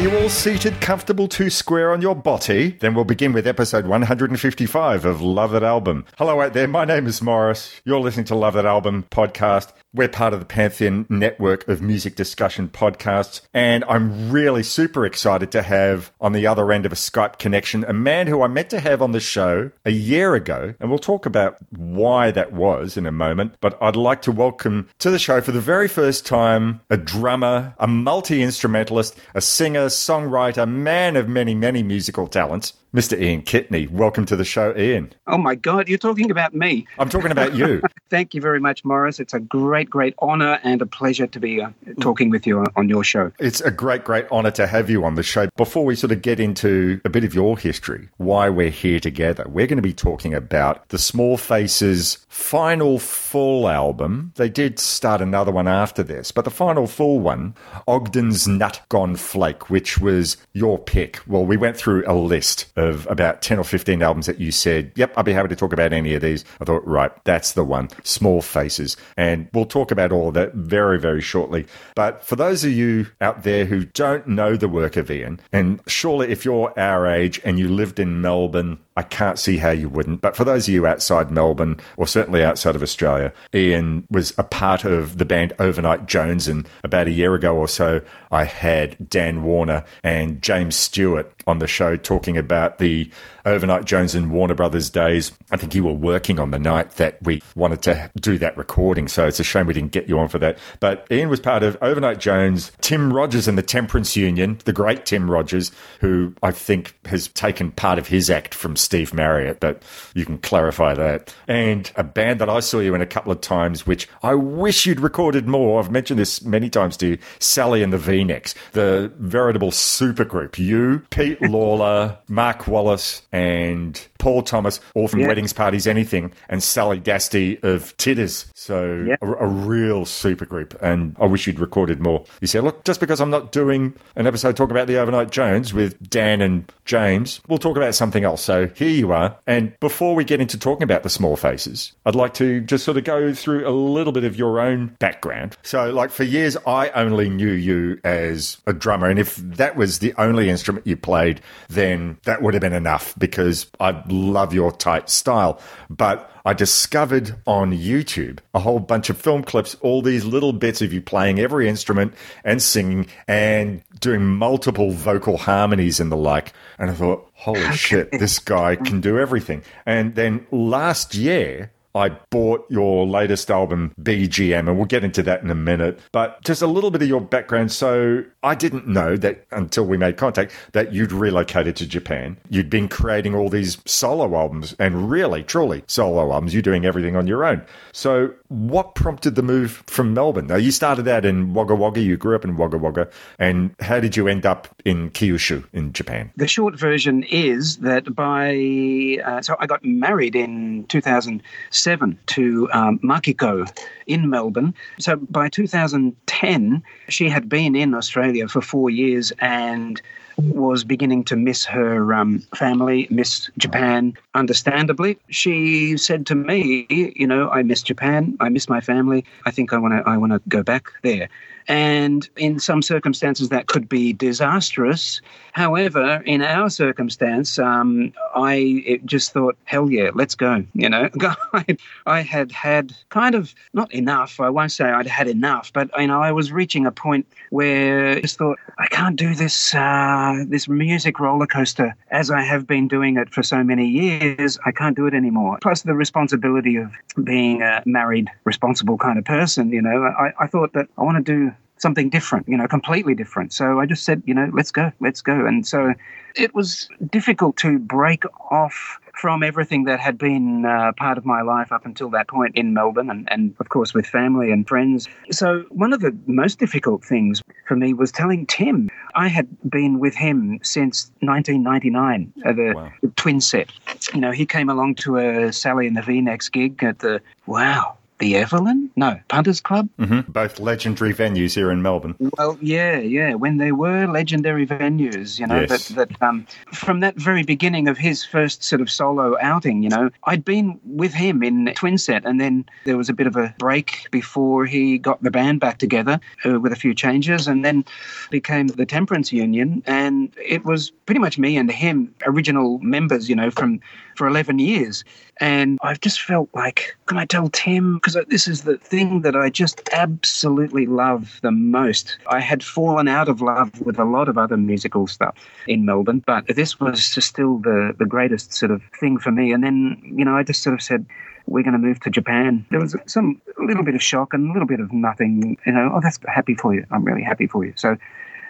Are you all seated, comfortable, two square on your body? Then we'll begin with episode 155 of Love That Album. Hello out there, my name is Morris. You're listening to Love That Album podcast. We're part of the Pantheon network of music discussion podcasts, and I'm really super excited to have on the other end of a Skype connection a man who I meant to have on the show a year ago, and we'll talk about why that was in a moment. But I'd like to welcome to the show for the very first time a drummer, a multi instrumentalist, a singer, songwriter, man of many, many musical talents. Mr. Ian Kitney, welcome to the show, Ian. Oh my God, you're talking about me. I'm talking about you. Thank you very much, Morris. It's a great, great honor and a pleasure to be uh, talking with you on, on your show. It's a great, great honor to have you on the show. Before we sort of get into a bit of your history, why we're here together, we're going to be talking about the Small Faces final full album. They did start another one after this, but the final full one, Ogden's Nut Gone Flake, which was your pick. Well, we went through a list of about 10 or 15 albums that you said, yep, I'd be happy to talk about any of these. I thought, right, that's the one. Small Faces. And we'll talk about all of that very, very shortly. But for those of you out there who don't know the work of Ian, and surely if you're our age and you lived in Melbourne, I can't see how you wouldn't. But for those of you outside Melbourne, or certainly outside of Australia, Ian was a part of the band Overnight Jones. And about a year ago or so, I had Dan Warner and James Stewart on the show talking about the Overnight Jones and Warner Brothers days. I think you were working on the night that we wanted to do that recording. So it's a shame we didn't get you on for that. But Ian was part of Overnight Jones, Tim Rogers and the Temperance Union, the great Tim Rogers, who I think has taken part of his act from Steve Marriott, but you can clarify that. And a band that I saw you in a couple of times, which I wish you'd recorded more. I've mentioned this many times to you Sally and the V Necks, the veritable supergroup. You, Pete Lawler, Mark Wallace, and Paul Thomas, all from Yeah. Weddings, Parties, Anything, and Sally Dastey of Tiddas. So Yeah. a, a real supergroup. And I wish you'd recorded more. You said, look, just because I'm not doing an episode talking about the Overnight Jones with Dan and James, we'll talk about something else. So here you are. And before we get into talking about the small faces, I'd like to just sort of go through a little bit of your own background. So, like for years, I only knew you as a drummer. And if that was the only instrument you played, then that would have been enough because I love your tight style. But I discovered on YouTube a whole bunch of film clips, all these little bits of you playing every instrument and singing and doing multiple vocal harmonies and the like. And I thought, holy shit, this guy can do everything. And then last year, I bought your latest album, BGM, and we'll get into that in a minute. But just a little bit of your background. So I didn't know that until we made contact that you'd relocated to Japan. You'd been creating all these solo albums and really, truly solo albums. You're doing everything on your own. So what prompted the move from Melbourne? Now, you started out in Wagga Wagga. You grew up in Wagga Wagga. And how did you end up in Kyushu in Japan? The short version is that by, uh, so I got married in 2007 to um, Makiko in Melbourne. So by 2010, she had been in Australia for four years and was beginning to miss her um, family, miss Japan, understandably. She said to me, you know, I miss Japan, I miss my family. I think I want to I want to go back there. And in some circumstances, that could be disastrous. However, in our circumstance, um, I just thought, hell yeah, let's go. You know, I, I had had kind of not enough. I won't say I'd had enough, but you know, I was reaching a point where I just thought, I can't do this uh, this music roller coaster as I have been doing it for so many years. I can't do it anymore. Plus, the responsibility of being a married, responsible kind of person. You know, I, I thought that I want to do something different, you know, completely different. So I just said, you know, let's go, let's go. And so it was difficult to break off from everything that had been uh, part of my life up until that point in Melbourne and, and, of course, with family and friends. So one of the most difficult things for me was telling Tim. I had been with him since 1999 at the, Wow. the twin set. You know, he came along to a Sally and the V-Necks gig at the, wow, the Evelyn? No, Punters Club. Mm-hmm. Both legendary venues here in Melbourne. Well, yeah, yeah. When they were legendary venues, you know, Yes. that, that um, from that very beginning of his first sort of solo outing, you know, I'd been with him in Twin Set, and then there was a bit of a break before he got the band back together uh, with a few changes, and then became the Temperance Union, and it was pretty much me and him, original members, you know, from for 11 years. And I've just felt like, can I tell Tim? Because this is the thing that I just absolutely love the most. I had fallen out of love with a lot of other musical stuff in Melbourne, but this was just still the, the greatest sort of thing for me. And then, you know, I just sort of said, we're going to move to Japan. There was some little bit of shock and a little bit of nothing. You know, oh, that's happy for you. I'm really happy for you. So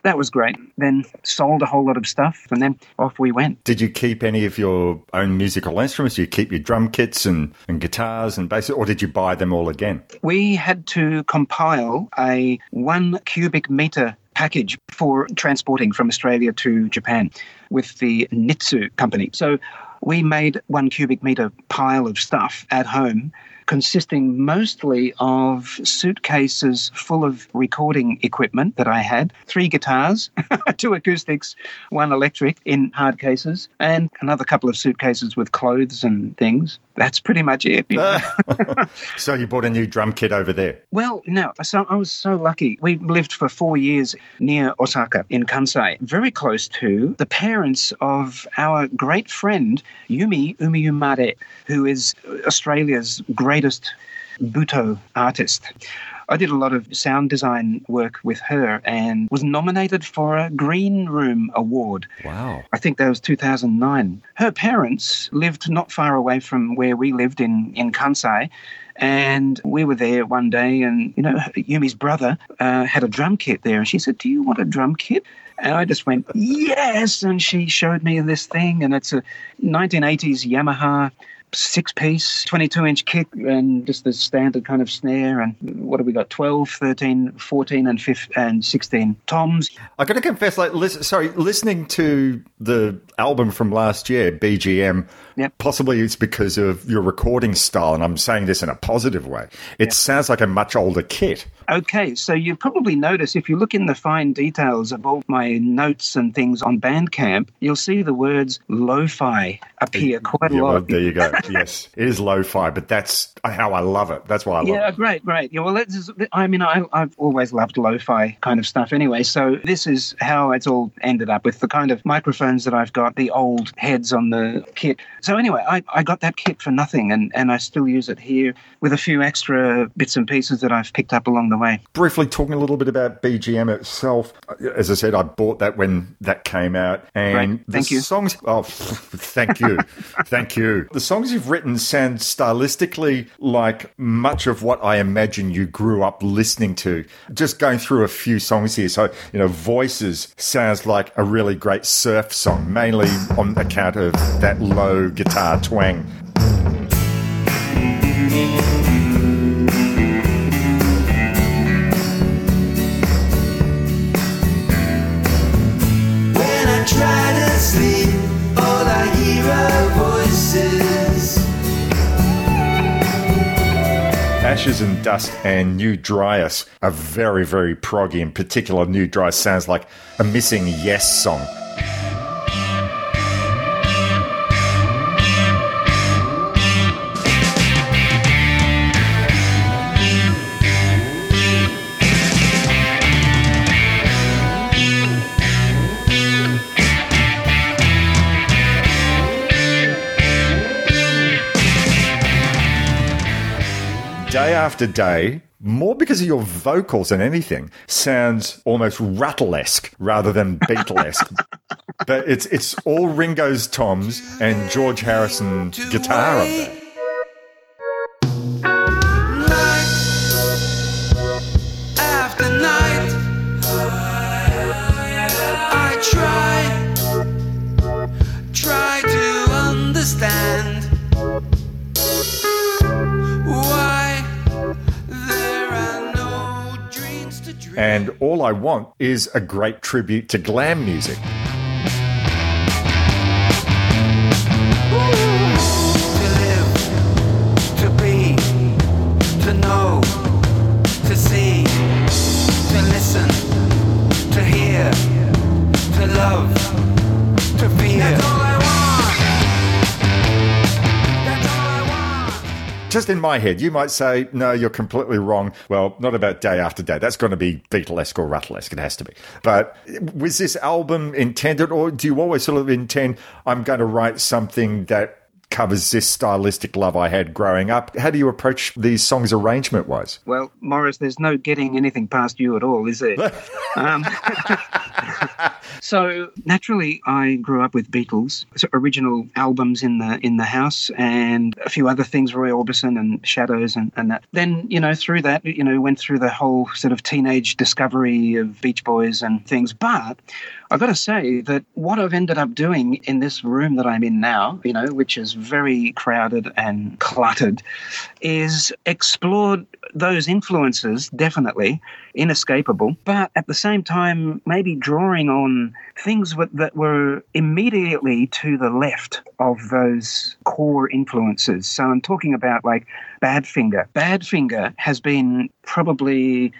that was great. Then sold a whole lot of stuff, and then off we went. Did you keep any of your own musical instruments? Did you keep your drum kits and, and guitars and basses, or did you buy them all again? We had to compile a one cubic meter package for transporting from Australia to Japan with the Nittsu company. So we made one cubic meter pile of stuff at home consisting mostly of suitcases full of recording equipment that I had, three guitars, two acoustics, one electric in hard cases, and another couple of suitcases with clothes and things. That's pretty much it. so you bought a new drum kit over there. Well, no. So I was so lucky. We lived for four years near Osaka in Kansai, very close to the parents of our great friend Yumi Umiumare, who is Australia's greatest Butoh artist. I did a lot of sound design work with her and was nominated for a Green Room Award. Wow. I think that was 2009. Her parents lived not far away from where we lived in, in Kansai. And we were there one day, and you know, Yumi's brother uh, had a drum kit there, and she said, "Do you want a drum kit?" And I just went, "Yes!" And she showed me this thing, and it's a 1980s Yamaha six piece, 22 inch kick, and just the standard kind of snare. And what have we got? 12, 13, 14, and 15, and 16 toms. I got to confess, like, listen, sorry, listening to the album from last year, BGM, Yep. possibly it's because of your recording style, and I'm saying this in a positive way. It sounds like a much older kit. Okay, so you probably notice if you look in the fine details of all my notes and things on Bandcamp, you'll see the words lo-fi appear quite a Yeah, well, lot. there you go. yes, it is lo-fi, but that's how I love it. That's why I love Yeah, it. Yeah, great, great. Yeah, well, that's just, I mean, I, I've always loved lo-fi kind of stuff anyway. So this is how it's all ended up with the kind of microphones that I've got, the old heads on the kit. So anyway, I, I got that kit for nothing, and, and I still use it here with a few extra bits and pieces that I've picked up along the way. Briefly talking a little bit about BGM itself. As I said, I bought that when that came out, and Right. Thank you. songs. Oh, thank you, thank you. The you've written sound stylistically like much of what I imagine you grew up listening to. Just going through a few songs here, so you know, Voices sounds like a really great surf song, mainly on account of that low guitar twang. When I try to sleep, all I hear are voices. Ashes and Dust and New Dryas are very, very proggy. In particular, New Dryas sounds like a missing Yes song. Day after day, more because of your vocals than anything, sounds almost Rutle-esque rather than Beatlesque. but it's it's all Ringo's toms and George Harrison guitar on that. And all I want is a great tribute to glam music. Just in my head, you might say, no, you're completely wrong. Well, not about day after day. That's going to be Beatlesque or Rutlesque. It has to be. But was this album intended, or do you always sort of intend, I'm going to write something that covers this stylistic love I had growing up? How do you approach these songs arrangement wise? Well, Morris, there's no getting anything past you at all, is there? um, so naturally, I grew up with Beatles, so original albums in the in the house, and a few other things, Roy Orbison and Shadows, and, and that. Then you know, through that, you know, went through the whole sort of teenage discovery of Beach Boys and things. But I've got to say that what I've ended up doing in this room that I'm in now, you know, which is very crowded and cluttered, is explored those influences, definitely inescapable, but at the same time, maybe drawing on things that were immediately to the left of those core influences. So I'm talking about like Badfinger. Badfinger has been probably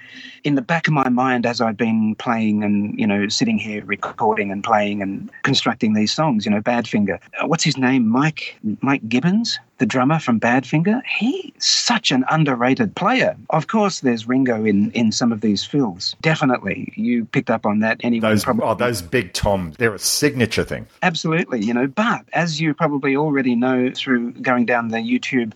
in the back of my mind as I've been playing and, you know, sitting here recording and playing and constructing these songs, you know, Badfinger. Uh, What's his name? Mike Mike Gibbins, the drummer from Badfinger. He's such an underrated player. Of course there's Ringo in, in some of these fills. Definitely. You picked up on that anyway. Those, probably. oh, those big toms, they're a signature thing. Absolutely, you know, but as you probably already know through going down the YouTube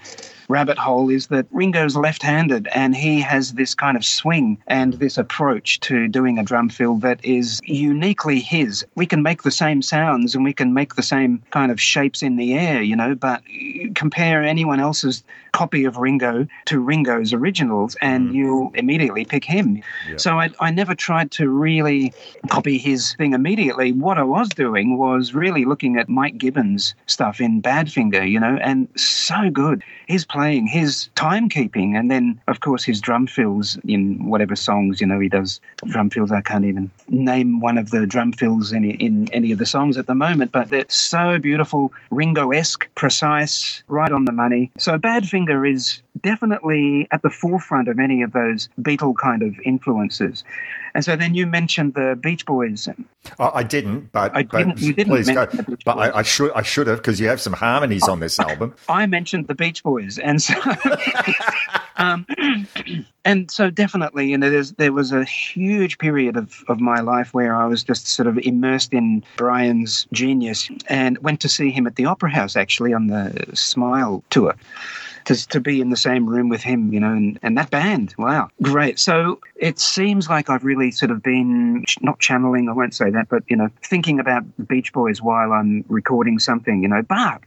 rabbit hole, is that Ringo's left handed and he has this kind of swing and this approach to doing a drum fill that is uniquely his. We can make the same sounds and we can make the same kind of shapes in the air, you know, but you compare anyone else's copy of Ringo to Ringo's originals and mm. you'll immediately pick him. So I, I never tried to really copy his thing immediately. What I was doing was really looking at Mike Gibbins' stuff in Badfinger, you know, and so good. His playing, his timekeeping, and then, of course, his drum fills in whatever songs, you know, he does drum fills. I can't even name one of the drum fills in, in any of the songs at the moment, but they're so beautiful, Ringo esque, precise, right on the money. So Badfinger is definitely at the forefront of any of those Beatle kind of influences. And so then you mentioned the Beach Boys. I, I didn't, but, I didn't- you didn't please go. mention the Beach But. I, I should I should have because you have some harmonies on this album. I mentioned the Beach Boys, and so, um, and so definitely, you know, there's, there was a huge period of, of my life where I was just sort of immersed in Brian's genius, and went to see him at the Opera House actually on the Smile tour. To, to be in the same room with him, you know, and, and that band. Wow, great. So it seems like I've really sort of been not channeling, I won't say that, but, you know, thinking about the Beach Boys while I'm recording something, you know, but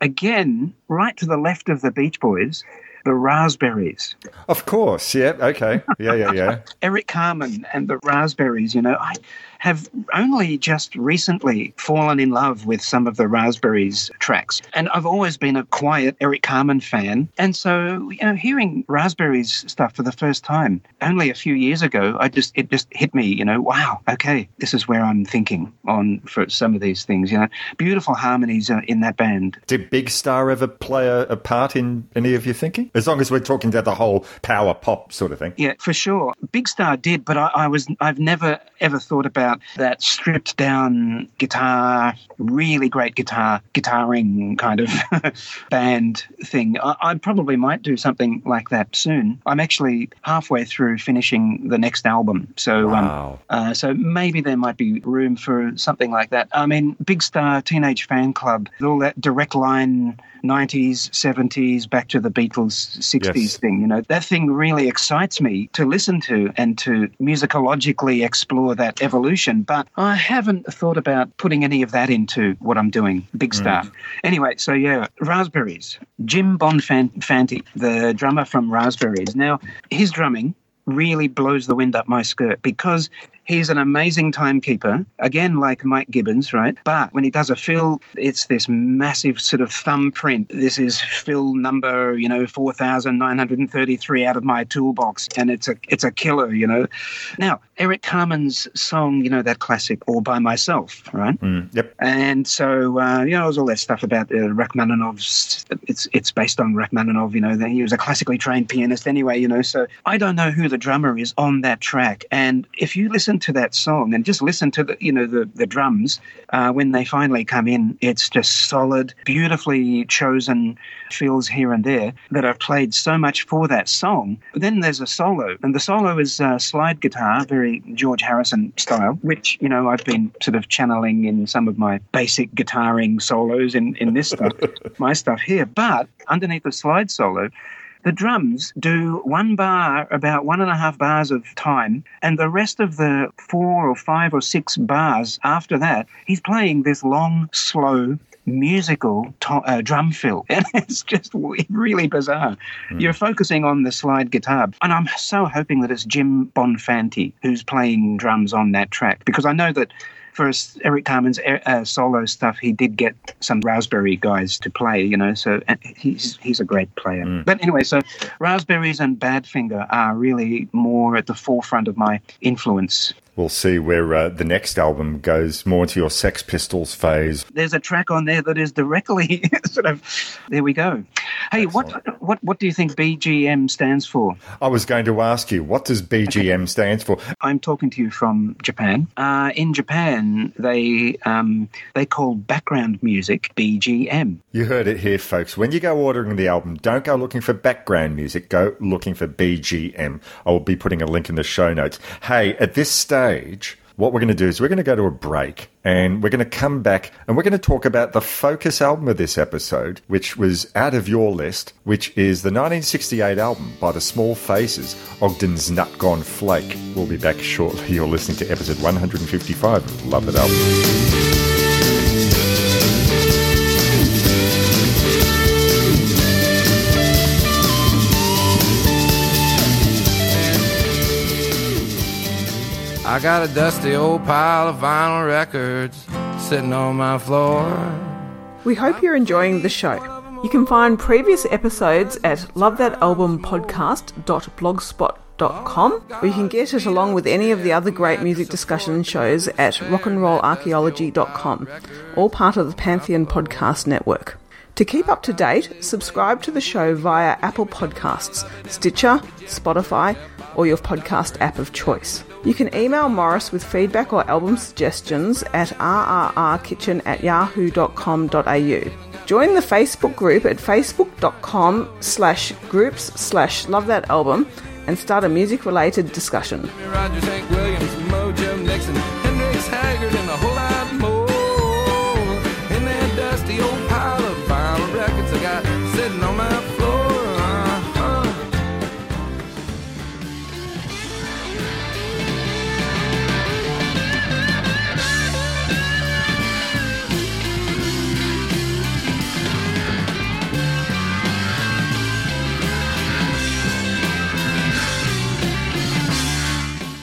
again, right to the left of the Beach Boys, the Raspberries. Of course, yeah, okay, yeah, yeah, yeah. Eric Carmen and the Raspberries, you know, I have only just recently fallen in love with some of the Raspberries tracks. And I've always been a quiet Eric Carmen fan. And so, you know, hearing Raspberries stuff for the first time only a few years ago, I just it just hit me, you know, wow, okay, this is where I'm thinking on for some of these things, you know. Beautiful harmonies uh, in that band. Did Big Star ever play a, a part in any of your thinking? As long as we're talking about the whole power pop sort of thing. Yeah, for sure. Big Star did, but I, I was I've never ever thought about that stripped down guitar, really great guitar, guitaring kind of band thing. I, I probably might do something like that soon. I'm actually halfway through finishing the next album, so Wow. um, uh, so maybe there might be room for something like that. I mean, Big Star Teenage Fanclub, all that direct line 90s, 70s, back to the Beatles 60s Yes. thing. You know, that thing really excites me to listen to and to musicologically explore that evolution. But I haven't thought about putting any of that into what I'm doing. Big Star. Anyway, so yeah, Raspberries. Jim Bonfanti, the drummer from Raspberries. Now, his drumming really blows the wind up my skirt because he's an amazing timekeeper, again, like Mike Gibbins, right? But when he does a fill, it's this massive sort of thumbprint. This is fill number, you know, 4,933 out of my toolbox, and it's a it's a killer, you know. Now, Eric Carmen's song, you know, that classic All By Myself, right? Mm, yep. And so, uh, you know, there's all that stuff about uh, Rachmaninoff's. It's it's based on Rachmaninoff. You know, that he was a classically trained pianist anyway. You know, so I don't know who the drummer is on that track. And if you listen listen to that song and just listen to the you know the the drums uh, when they finally come in. It's just solid, beautifully chosen fills here and there that are played so much for that song. But Then there's a solo, and the solo is uh, slide guitar, very George Harrison style, which you know I've been sort of channeling in some of my basic guitaring solos in in this stuff, my stuff here. But underneath the slide solo. The drums do one bar, about one and a half bars of time, and the rest of the four or five or six bars after that, he's playing this long, slow, musical to- uh, drum fill. And it's just w- really bizarre. You're focusing on the slide guitar. And I'm so hoping that it's Jim Bonfanti who's playing drums on that track because I know that for his- Eric Carmen's uh, solo stuff, he did get some Raspberry guys to play, you know, so he's he's a great player. But anyway, so Raspberries and Badfinger are really more at the forefront of my influence. We'll see where uh, the next album goes more into your Sex Pistols phase. There's a track on there that is directly sort of there we go. Hey, what what what do you think BGM stands for? I was going to ask you, what does BGM stands for? I'm talking to you from Japan. Uh, in Japan, they um, they call background music BGM. You heard it here, folks. When you go ordering the album, don't go looking for background music. Go looking for BGM. I will be putting a link in the show notes. Hey, at this stage, what we're going to do is we're going to go to a break and we're going to come back and we're going to talk about the focus album of this episode, which was out of your list, which is the 1968 album by the Small Faces, Ogden's Nut Gone Flake. We'll be back shortly. You're listening to episode 155 of Love That Album. I got a dusty old pile of vinyl records sitting on my floor. We hope you're enjoying the show. You can find previous episodes at lovethatalbumpodcast.blogspot.com, or you can get it along with any of the other great music discussion shows at rockandrollarchaeology.com, all part of the Pantheon Podcast Network. To keep up to date, subscribe to the show via Apple Podcasts, Stitcher, Spotify, or your podcast app of choice. You can email Morris with feedback or album suggestions at rrrkitchen at yahoo.com.au. Join the Facebook group at facebook.com slash groups slash love that album and start a music related discussion.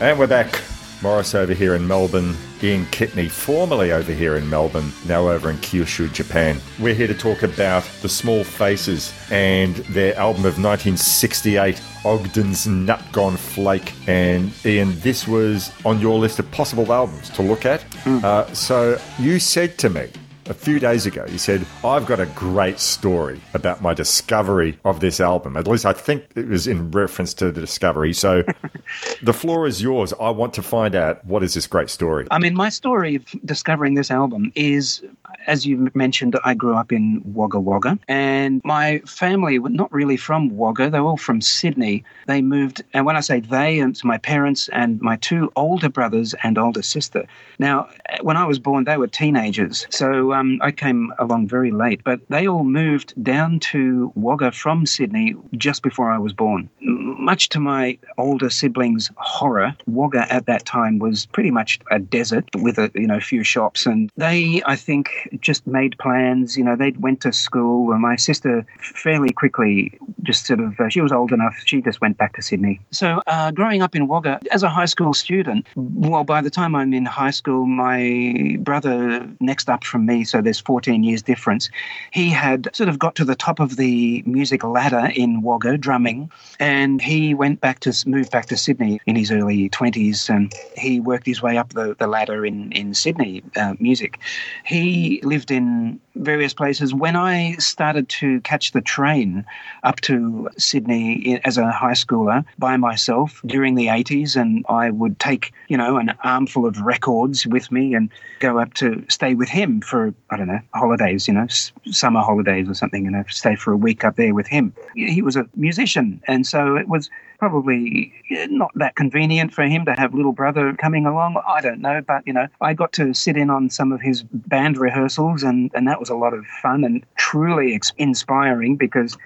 And we're back. Morris over here in Melbourne, Ian Kitney, formerly over here in Melbourne, now over in Kyushu, Japan. We're here to talk about the Small Faces and their album of 1968, Ogden's Nut Gone Flake. And Ian, this was on your list of possible albums to look at. Uh, so you said to me, a few days ago, you said, I've got a great story about my discovery of this album. At least I think it was in reference to the discovery. So the floor is yours. I want to find out what is this great story. I mean, my story of discovering this album is, as you mentioned, I grew up in Wagga Wagga, and my family were not really from Wagga. They were all from Sydney. They moved, and when I say they, it's my parents and my two older brothers and older sister. Now, when I was born, they were teenagers, so um, I came along very late, but they all moved down to Wagga from Sydney just before I was born. Much to my older siblings' horror, Wagga at that time was pretty much a desert with a you know few shops, and they I think just made plans. You know, they went to school, and my sister fairly quickly just sort of uh, she was old enough, she just went back to Sydney. So uh, growing up in Wagga as a high school student, well, by the time I'm in high school, my brother next up from me, so there's 14 years difference, he had sort of got to the top of the music ladder in Wagga drumming, and he went back to moved back to Sydney in his early 20s, and he worked his way up the, the ladder in in Sydney uh, music. He lived in various places. When I started to catch the train up to Sydney as a high schooler by myself during the 80s, and I would take, you know, an armful of records with me and go up to stay with him for, I don't know, holidays, you know, summer holidays or something, you know, stay for a week up there with him. He was a musician, and so it was probably eh, not that convenient for him to have little brother coming along. I don't know, but you know, I got to sit in on some of his band rehearsals, and and that was a lot of fun and truly ex- inspiring because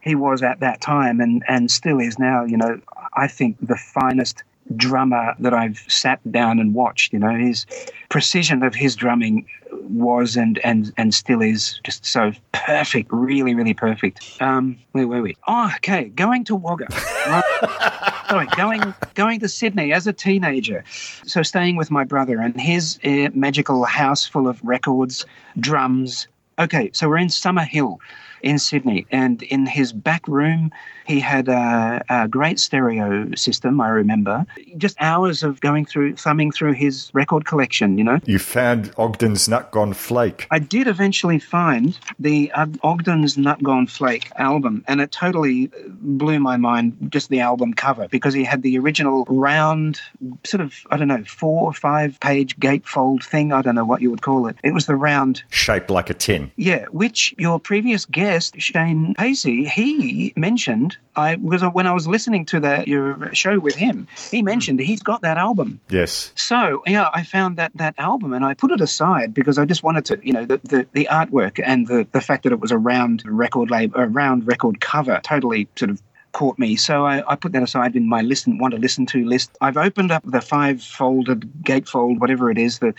he was at that time and and still is now. You know, I think the finest drummer that I've sat down and watched. You know, his precision of his drumming was and and and still is just so perfect, really, really perfect. Um, where were we? Oh, okay, going to Wagga. Sorry, going going to Sydney as a teenager. So staying with my brother and his uh, magical house full of records, drums. Okay, so we're in Summer Hill in Sydney, and in his back room, he had a, a great stereo system. I remember just hours of going through, thumbing through his record collection. You know, You found Ogden's Nut Gone Flake. I did eventually find the uh, Ogden's Nut Gone Flake album, and it totally blew my mind. Just the album cover, because he had the original round, sort of I don't know, four or five page gatefold thing. I don't know what you would call it. It was the round Shaped like a tin. yeah, which your previous guest Shane Pacey he mentioned. I because when I was listening to that your show with him, he hmm. mentioned he's got that album. Yes. So yeah, I found that that album and I put it aside because I just wanted to, you know, the the, the artwork and the the fact that it was a round record label, a round record cover, totally sort of caught me. So I, I put that aside in my listen want to listen to list. I've opened up the five folded gatefold, whatever it is, the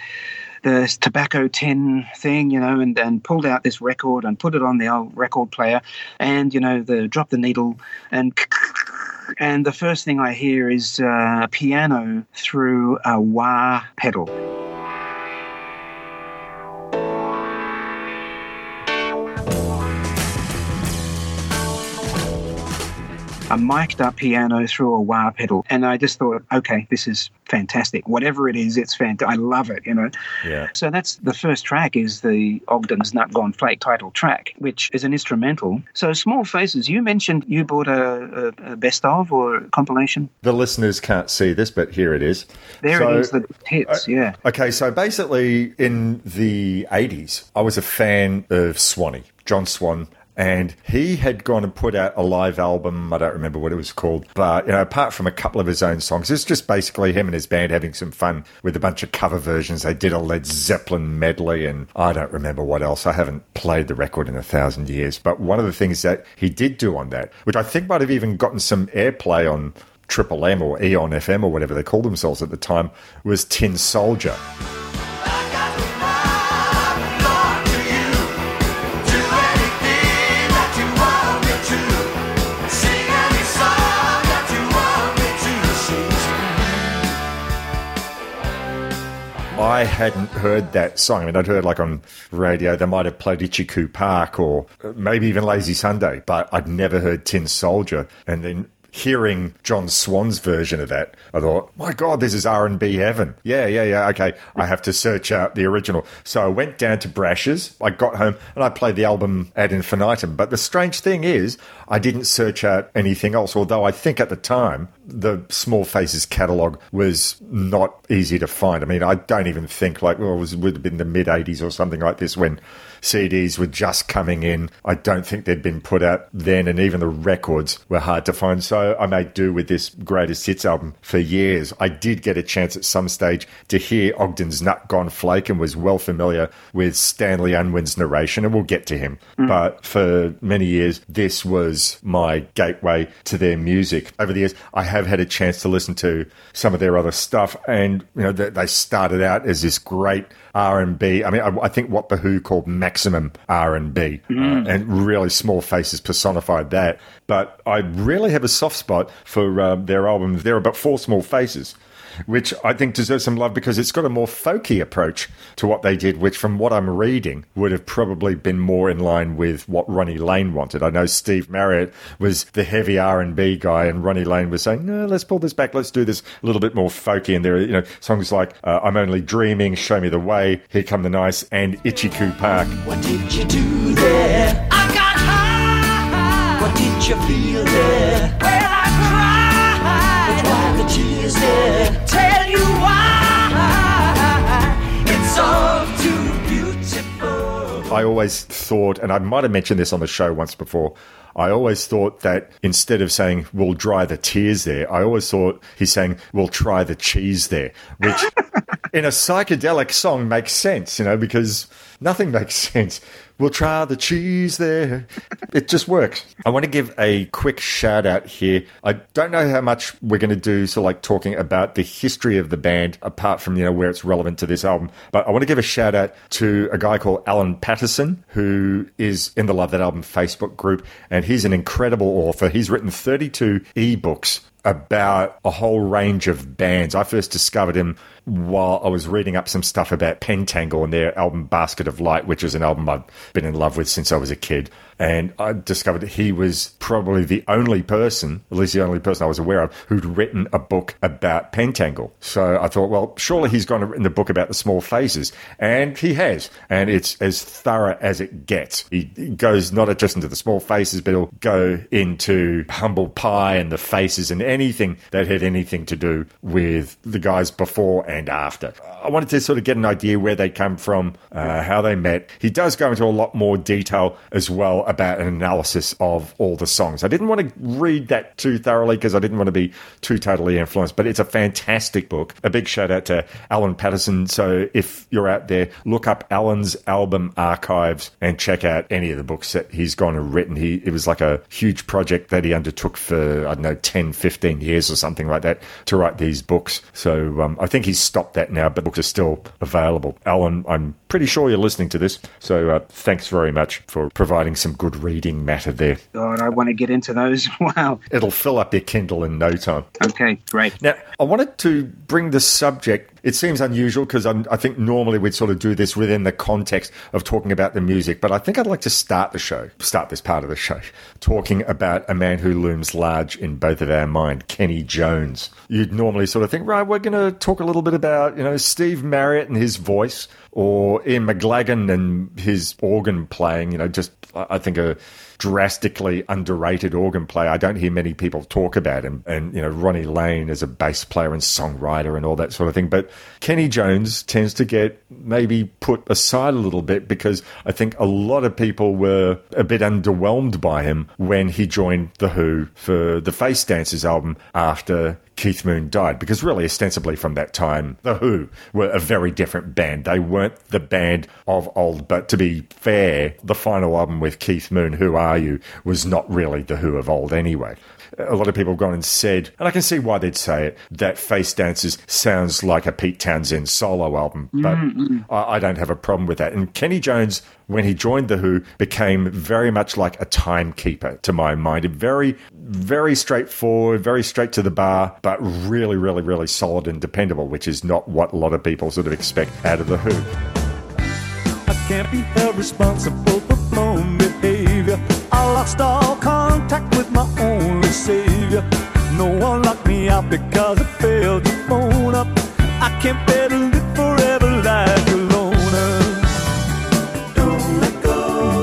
the tobacco tin thing, you know, and, and pulled out this record and put it on the old record player and, you know, the drop the needle and and the first thing I hear is uh, piano through a wah pedal. A mic'd up piano through a wah pedal, and I just thought, okay, this is fantastic. Whatever it is, it's fantastic. I love it, you know. Yeah. So that's the first track is the Ogden's Nut Gone Flake title track, which is an instrumental. So Small Faces, you mentioned you bought a, a, a best of or compilation. The listeners can't see this, but here it is. There So- it is, the hits, uh, yeah. Okay, so basically in the 80s, I was a fan of Swanee, John Swan. And he had gone and put out a live album. I don't remember what it was called, but you know, apart from a couple of his own songs, it's just basically him and his band having some fun with a bunch of cover versions. They did a Led Zeppelin medley, and I don't remember what else. I haven't played the record in a thousand years. But one of the things that he did do on that, which I think might have even gotten some airplay on Triple M or Eon FM or whatever they called themselves at the time, was Tin Soldier. I hadn't heard that song. I mean, I'd heard like on radio, they might have played Itchycoo Park or maybe even Lazy Sunday, but I'd never heard Tin Soldier. And then hearing John Swan's version of that, I thought, my God, this is R&B heaven. Yeah, yeah, yeah. Okay, I have to search out the original. So I went down to Brash's. I got home and I played the album ad infinitum. But the strange thing is, I didn't search out anything else, although I think at the time, the Small Faces catalogue was not easy to find. I mean, I don't even think like, well, it was, would have been the mid 80s or something like this when CDs were just coming in. I don't think they'd been put out then, and even the records were hard to find. So I made do with this greatest hits album for years. I did get a chance at some stage to hear Ogden's Nut Gone Flake and was well familiar with Stanley Unwin's narration, and we'll get to him. Mm. But for many years, this was my gateway to their music. Over the years, I have had a chance to listen to some of their other stuff, and you know they started out as this great R and B. I mean, I, I think what the Who called maximum R and B, uh, and really Small Faces personified that. But I really have a soft spot for uh, their albums. There are but four Small Faces. Which I think deserves some love because it's got a more folky approach to what they did, which from what I'm reading would have probably been more in line with what Ronnie Lane wanted. I know Steve Marriott was the heavy R&B guy and Ronnie Lane was saying, no, let's pull this back. Let's do this a little bit more folky. And there are, you know, songs like uh, I'm Only Dreaming, Show Me the Way, Here Come the Nice, and Itchycoo Park. What did you do there? I got high. What did you feel there? I always thought, and I might have mentioned this on the show once before, I always thought that instead of saying, we'll dry the tears there, I always thought he's saying, we'll try the cheese there, which in a psychedelic song makes sense, you know, because nothing makes sense. We'll try the cheese there. It just works. I want to give a quick shout out here. I don't know how much we're going to do, so like talking about the history of the band, apart from, you know, where it's relevant to this album. But I want to give a shout out to a guy called Alan Patterson, who is in the Love That Album Facebook group, and he's an incredible author. He's written 32 ebooks about a whole range of bands. I first discovered him while I was reading up some stuff about Pentangle and their album Basket of Light, which is an album I've been in love with since I was a kid. And I discovered that he was probably the only person, at least the only person I was aware of, who'd written a book about Pentangle. So I thought, well, surely he's gone to written a book about the small faces. And he has. And it's as thorough as it gets. He goes not just into the small faces, but he'll go into Humble Pie and the faces and anything that had anything to do with the guys before and after. I wanted to sort of get an idea where they come from, uh, how they met. He does go into a lot more detail as well about an analysis of all the songs. I didn't want to read that too thoroughly because I didn't want to be too totally influenced, but it's a fantastic book. A big shout out to Alan Patterson. So if you're out there, look up Alan's album archives and check out any of the books that he's gone and written. He it was like a huge project that he undertook for I don't know 10, 15 years or something like that to write these books. So um, I think he's stopped that now, but books are still available. Alan, I'm pretty sure you're listening to this, so uh, thanks very much for providing some good reading matter there. God, I want to get into those. Wow. It'll fill up your Kindle in no time. Okay, great. Now, I wanted to bring the subject. It seems unusual because I think normally we'd sort of do this within the context of talking about the music, but I think I'd like to start the show, start this part of the show, talking about a man who looms large in both of our mind, Kenny Jones. You'd normally sort of think, right, we're going to talk a little bit about, you know, Steve Marriott and his voice, or Ian McLagan and his organ playing, you know, just I think a drastically underrated organ player. I don't hear many people talk about him. And, you know, Ronnie Lane as a bass player and songwriter and all that sort of thing. But Kenny Jones tends to get maybe put aside a little bit because I think a lot of people were a bit underwhelmed by him when he joined The Who for the Face Dances album after Keith Moon died because really ostensibly from that time the Who were a very different band. They weren't the band of old, but to be fair, the final album with Keith Moon, Who Are You, was not really the Who of old anyway. A lot of people have gone and said, and I can see why they'd say it, that Face Dances sounds like a Pete Townshend solo album, but mm, mm. I, I don't have a problem with that. And Kenny Jones, when he joined The Who, became very much like a timekeeper to my mind. Very, very straightforward, very straight to the bar, but really, really, really solid and dependable, which is not what a lot of people sort of expect out of The Who. Can't be held responsible for blown behavior. I lost all contact with my only savior. No one locked me out because I failed to phone up. I can't bear to live forever like a loner.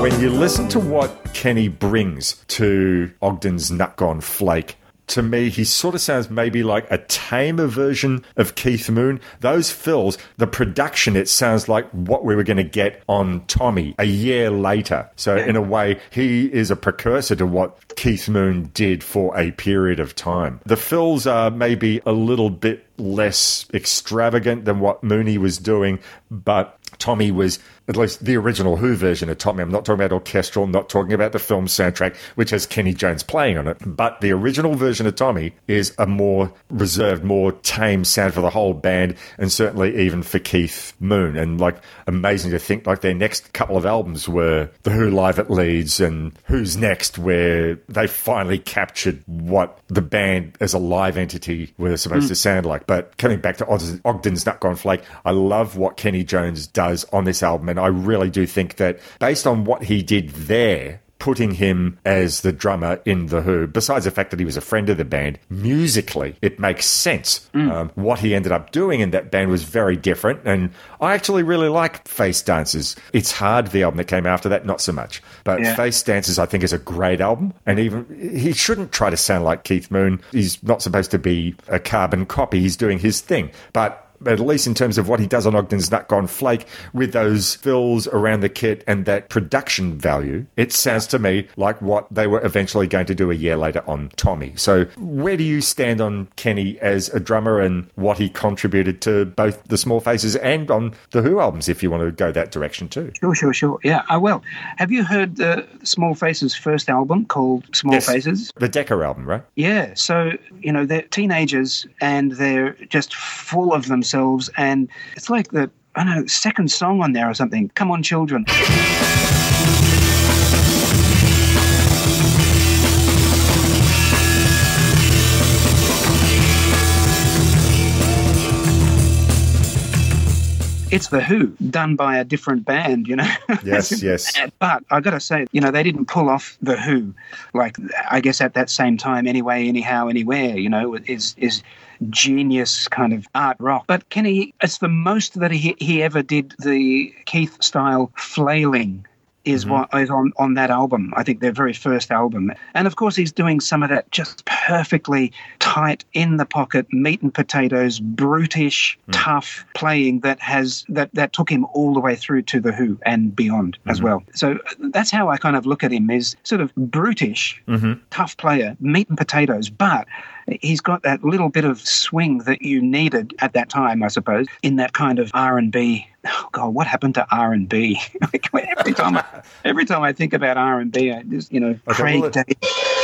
When you listen to what Kenny brings to Ogden's Nut Gone Flake, to me, he sort of sounds maybe like a tamer version of Keith Moon. Those fills, the production, it sounds like what we were going to get on Tommy a year later. So, in a way, he is a precursor to what Keith Moon did for a period of time. The fills are maybe a little bit less extravagant than what Mooney was doing, but Tommy was at least the original Who version of Tommy. I'm not talking about orchestral, I'm not talking about the film soundtrack, which has Kenny Jones playing on it. But the original version of Tommy is a more reserved, more tame sound for the whole band, and certainly even for Keith Moon. And like amazing to think like their next couple of albums were The Who Live at Leeds and Who's Next, where they finally captured what the band as a live entity were supposed hmm. to sound like. But coming back to Ogden's Nut Gone Flake, I love what Kenny Jones does on this album, and I really do think that based on what he did there, putting him as the drummer in The Who, besides the fact that he was a friend of the band, musically, it makes sense. Um, what he ended up doing in that band was very different, and I actually really like Face Dances. It's Hard, the album that came after that, not so much. But Yeah. Face Dances, I think, is a great album, and even he shouldn't try to sound like Keith Moon. He's not supposed to be a carbon copy, he's doing his thing. But at least in terms of what he does on Ogden's Nut Gone Flake with those fills around the kit and that production value, it sounds to me like what they were eventually going to do a year later on Tommy. So, where do you stand on Kenney as a drummer and what he contributed to both the Small Faces and on the Who albums, if you want to go that direction too? Sure, sure, sure. Yeah, I will. Have you heard the Small Faces' first album called Small Yes. Faces? The Decca album, right? Yeah, so, you know, they're teenagers and they're just full of themselves. And it's like the, I don't know, second song on there or something. Come on, children. It's The Who, done by a different band, you know? Yes, yes. But I got to say, you know, they didn't pull off the Who, like I guess at that same time, anyway, anyhow, anywhere. You know, is is genius kind of art rock. But Kenney, it's the most that he he ever did the Keith style flailing. Is mm-hmm. what is on, on that album. I think their very first album. And of course, he's doing some of that just perfectly tight, in the pocket, meat and potatoes, brutish, mm. tough playing that has that, that took him all the way through to The Who and beyond as mm-hmm. well. So that's how I kind of look at him is sort of brutish, mm-hmm. tough player, meat and potatoes, but he's got that little bit of swing that you needed at that time, I suppose, in that kind of R and B. Oh God, what happened to R and B? every time, I, every time I think about R and B, I just you know Okay, Craig well, David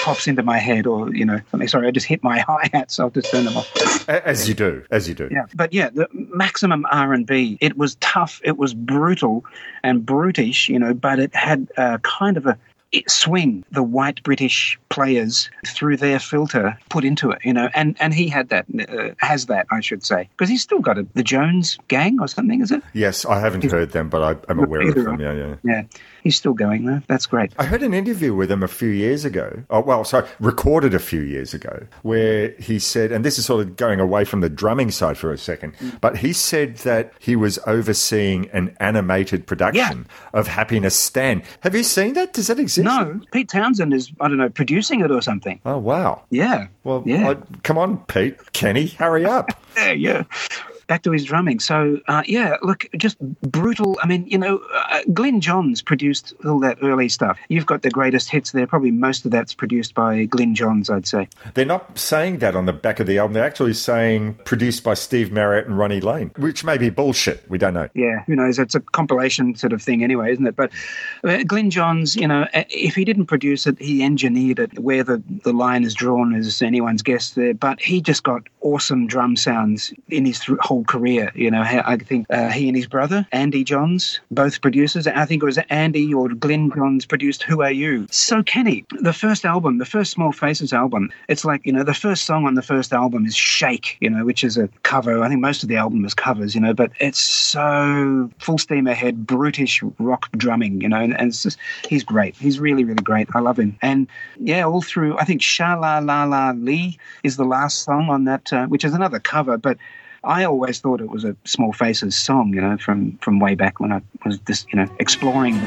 pops into my head, or you know something. Sorry, I just hit my hi hat, so I'll just turn them off. As you do, as you do. Yeah, but yeah, the maximum R and B. It was tough. It was brutal and brutish, you know, but it had a kind of a it swing the white British players through their filter put into it, you know, and and he had that uh, has that I should say because he's still got it. The Jones Gang or something, is it? Yes, I haven't heard them, but I, I'm aware of them. Yeah, yeah. Yeah, he's still going though. That's great. I heard an interview with him a few years ago. Oh, well, sorry, recorded a few years ago, where he said, and this is sort of going away from the drumming side for a second, but he said that he was overseeing an animated production of Happiness Stan. Have you seen that? Does that exist? No, Pete Townshend is I don't know producing it or something. Oh, wow. Yeah. Well, yeah. I, come on, Pete. Kenney, hurry up. yeah, yeah. Back to his drumming. So, uh, yeah, look, just brutal. I mean, you know, uh, Glyn Johns produced all that early stuff. You've got the greatest hits there. Probably most of that's produced by Glyn Johns, I'd say. They're not saying that on the back of the album. They're actually saying produced by Steve Marriott and Ronnie Lane, which may be bullshit. We don't know. Yeah, who knows? It's a compilation sort of thing anyway, isn't it? But uh, Glyn Johns, you know, uh, if he didn't produce it, he engineered it. Where the, the line is drawn is anyone's guess there. But he just got awesome drum sounds in his th- whole career. You know, I think uh, he and his brother, Andy Johns, both producers. I think it was Andy or Glyn Johns produced Who Are You? So Kenney, the first album, the first Small Faces album, it's like, you know, the first song on the first album is Shake, you know, which is a cover. I think most of the album is covers, you know, but it's so full steam ahead, brutish rock drumming, you know, and, and it's just, he's great. He's really, really great. I love him. And yeah, all through, I think Sha La La La Lee is the last song on that, uh, which is another cover, but I always thought it was a Small Faces song, you know, from, from way back when I was just, you know, exploring.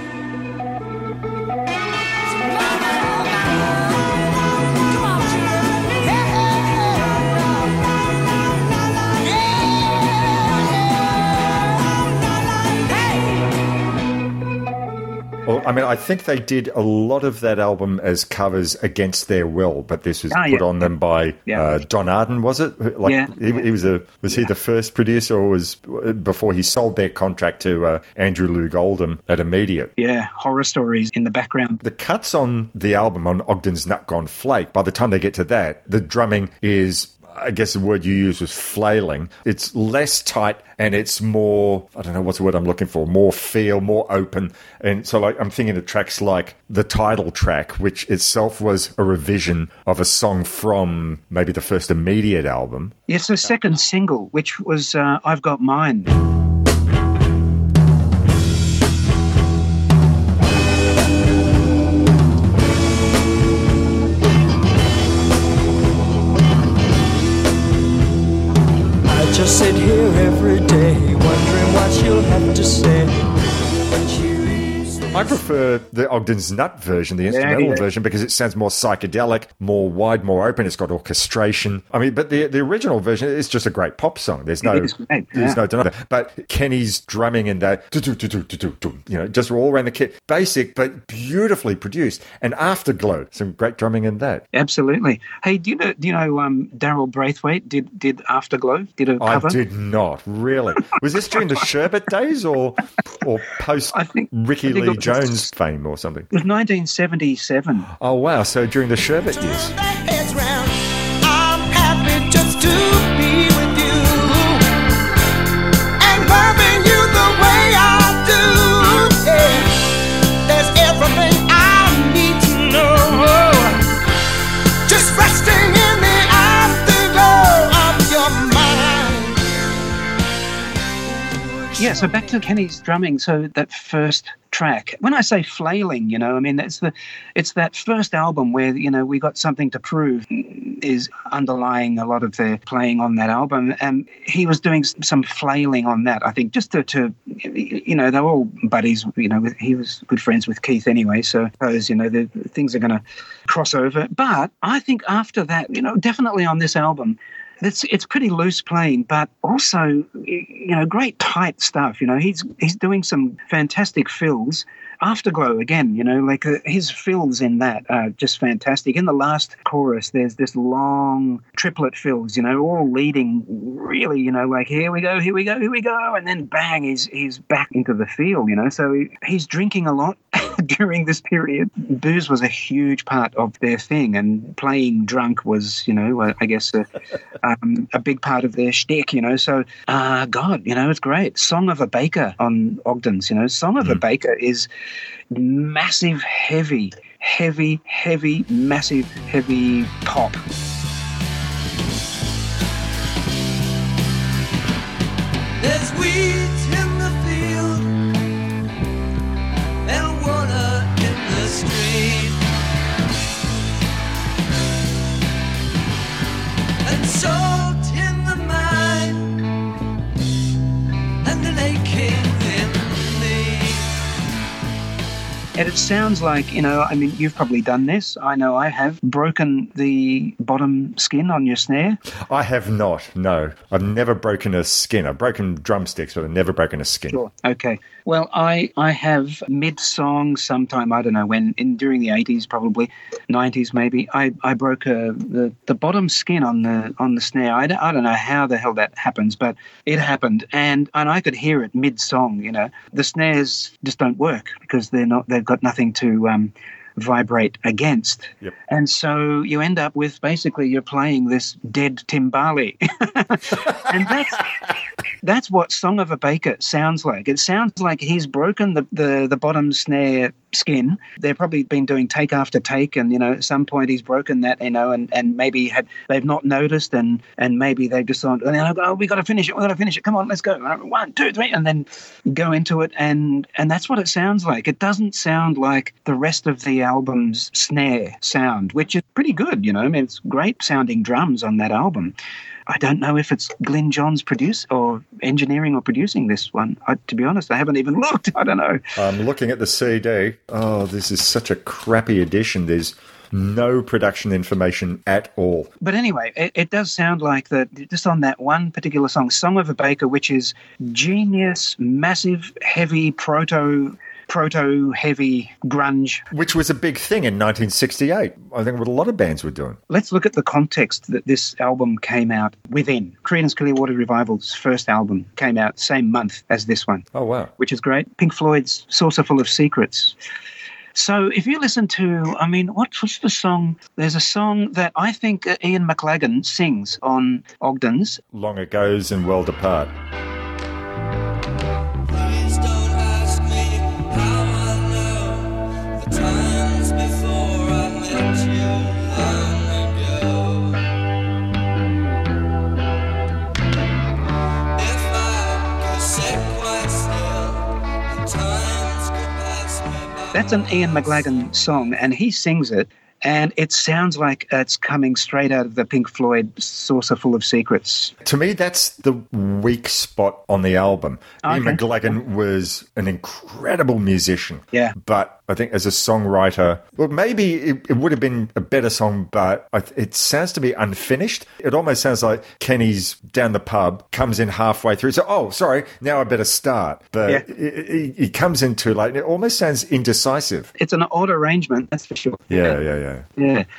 I mean, I think they did a lot of that album as covers against their will, but this was Ah, put yeah. on them by Yeah. uh, Don Arden, was it? Like, Yeah. he, he was a was he the first producer, or was before he sold their contract to uh, Andrew Loog Oldham at Immediate? Yeah, horror stories in the background. The cuts on the album on Ogden's Nut Gone Flake, by the time they get to that, the drumming is, I guess the word you used was flailing. It's less tight and it's more, I don't know what's the word I'm looking for, more feel, more open. And so like I'm thinking of tracks like the title track, which itself was a revision of a song from maybe the first immediate album. Yes, the second single, which was uh, I've Got Mine. Just sit here every day, wondering what she'll have to say I prefer the Ogden's Nut version, the instrumental yeah. version, because it sounds more psychedelic, more wide, more open. It's got orchestration. I mean, but the the original version is just a great pop song. There's no, great, there's yeah. no denying that. But Kenney's drumming and that, you know, just all around the kit, basic but beautifully produced. And Afterglow, some great drumming in that. Absolutely. Hey, do you know? Do you know um, Daryl Braithwaite did did Afterglow? Did a cover? I did not really. Was this during the Sherbet days or or post I think- Ricky Lee Jones fame or something? It was 1977. Oh wow! So during the Sherbet years. So back to Kenney's drumming. So that first track. When I say flailing, you know, I mean that's the, it's that first album where you know we got something to prove is underlying a lot of the playing on that album, and he was doing some flailing on that. I think just to, to you know, they were all buddies. You know, he was good friends with Keith anyway, so suppose you know the things are going to cross over. But I think after that, you know, definitely on this album. It's it's pretty loose playing, but also you know great tight stuff. You know he's he's doing some fantastic fills. Afterglow again, you know, like uh, his fills in that are just fantastic. In the last chorus, there's this long triplet fills, you know, all leading really, you know, like here we go, here we go, here we go, and then bang, he's he's back into the field, you know. So he, he's drinking a lot during this period. Booze was a huge part of their thing, and playing drunk was, you know, uh, I guess a, um, a big part of their shtick, you know. So, uh, God, you know, it's great. Song of a Baker on Ogden's, you know. Song of a Baker is massive, heavy, heavy, heavy, massive, heavy pop. There's weeds And it sounds like, you know, I mean, you've probably done this. I know I have broken the bottom skin on your snare. I have not. No, I've never broken a skin. I've broken drumsticks, but I've never broken a skin. Sure. Okay. Well, I I have mid song sometime I don't know when in during the eighties probably nineties maybe I, I broke uh the the bottom skin on the on the snare. I I don't know how the hell that happens, but it happened, and and I could hear it mid song. You know, the snares just don't work because they're not they've got nothing to um, vibrate against. Yep. And so you end up with basically you're playing this dead timbali. and that's that's what Song of a Baker sounds like. It sounds like he's broken the, the, the bottom snare skin. They've probably been doing take after take, and you know, at some point he's broken that, you know, and, and maybe had they've not noticed, and and maybe they've just thought, oh, we got to finish it, we got to finish it. Come on, let's go. One, two, three, and then go into it, and and that's what it sounds like. It doesn't sound like the rest of the album's snare sound, which is pretty good. You know, I mean, it's great sounding drums on that album. I don't know if it's Glyn Johns produce or engineering or producing this one. I, to be honest, I haven't even looked. I don't know. I'm looking at the CD. Oh, this is such a crappy edition. There's no production information at all. But anyway, it, it does sound like that just on that one particular song, Song of a Baker, which is genius, massive, heavy proto proto heavy grunge. Which was a big thing in 1968. I think what a lot of bands were doing. Let's look at the context that this album came out within. Creedence Clearwater Revival's first album came out same month as this one. Oh, wow. which is great. Pink Floyd's Saucerful of Secrets. So if you listen to, I mean, what, what's the song? There's a song that I think Ian McLagan sings on Ogden's. Long Agos and Worlds Apart. That's an Ian McLagan song, and he sings it, and it sounds like it's coming straight out of the Pink Floyd Saucerful of Secrets. To me, that's the weak spot on the album. Ian Okay. McLagan was an incredible musician. Yeah. But I think as a songwriter, well, maybe it, it would have been a better song, but I, it sounds to be unfinished. It almost sounds like Kenney's down the pub, comes in halfway through, so, oh, sorry, now I better start. But Yeah. it, it, it comes in too late. and It almost sounds indecisive. It's an odd arrangement, that's for sure. Yeah, yeah, yeah. Yeah.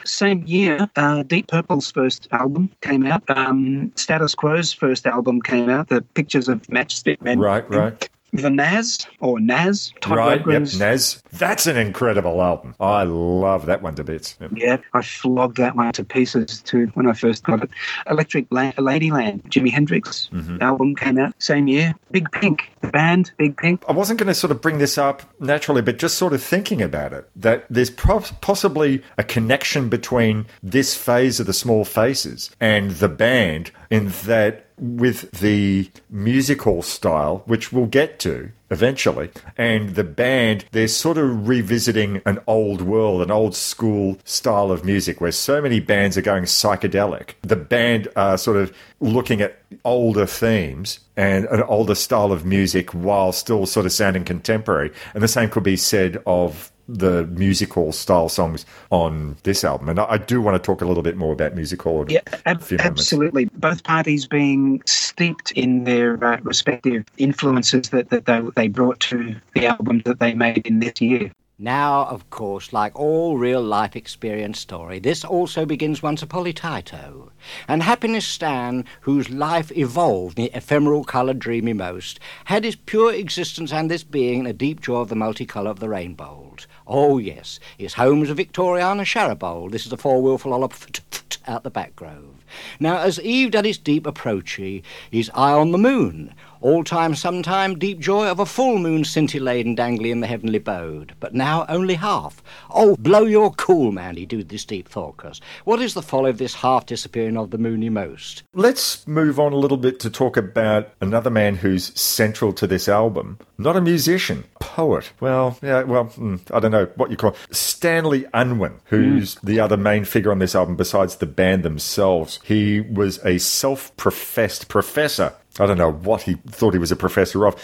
Same year, uh, Deep Purple's first album came out. Um, Status Quo's first album came out. The Pictures of Matchstick Men. Right, right. The Nas or Nas. Todd right, yep, Nazz. That's an incredible album. I love that one to bits. Yep. Yeah, I flogged that one to pieces too when I first got it. Electric La- Ladyland, Jimi Hendrix Mm-hmm. album came out same year. Big Pink, the band, Big Pink. I wasn't going to sort of bring this up naturally, but just sort of thinking about it, that there's pro- possibly a connection between this phase of the Small Faces and the band, in that with the musical style, which we'll get to eventually, and the band, they're sort of revisiting an old world, an old school style of music where so many bands are going psychedelic. The band are sort of looking at older themes and an older style of music while still sort of sounding contemporary. And the same could be said of the musical style songs on this album. And I, do want to talk a little bit more about musical. Yeah, ab- absolutely. Both parties being steeped in their uh, respective influences that, that they, they brought to the album that they made in this year. Now, of course, like all real life experience story, this also begins once a Tito. And Happiness Stan, whose life evolved the ephemeral coloured dreamy most, had his pure existence and this being in a deep joy of the multicolour of the rainbows. Oh, yes, his home was a Victoriana Sharabold. This is a four-wheel full out the back grove. Now, as eve did its deep approachy, his eye on the moon, all time, sometime, deep joy of a full moon scintillating dangling in the heavenly bode, but now only half. Oh, blow your cool, man, he do this deep thoughtless. What is the folly of this half disappearing of the moony most? Let's move on a little bit to talk about another man who's central to this album. Not a musician, poet. Well, yeah, well, hmm, I don't know what you call it. Stanley Unwin, who's the other main figure on this album besides the band themselves. He was a self-professed professor. I don't know what he thought he was a professor of,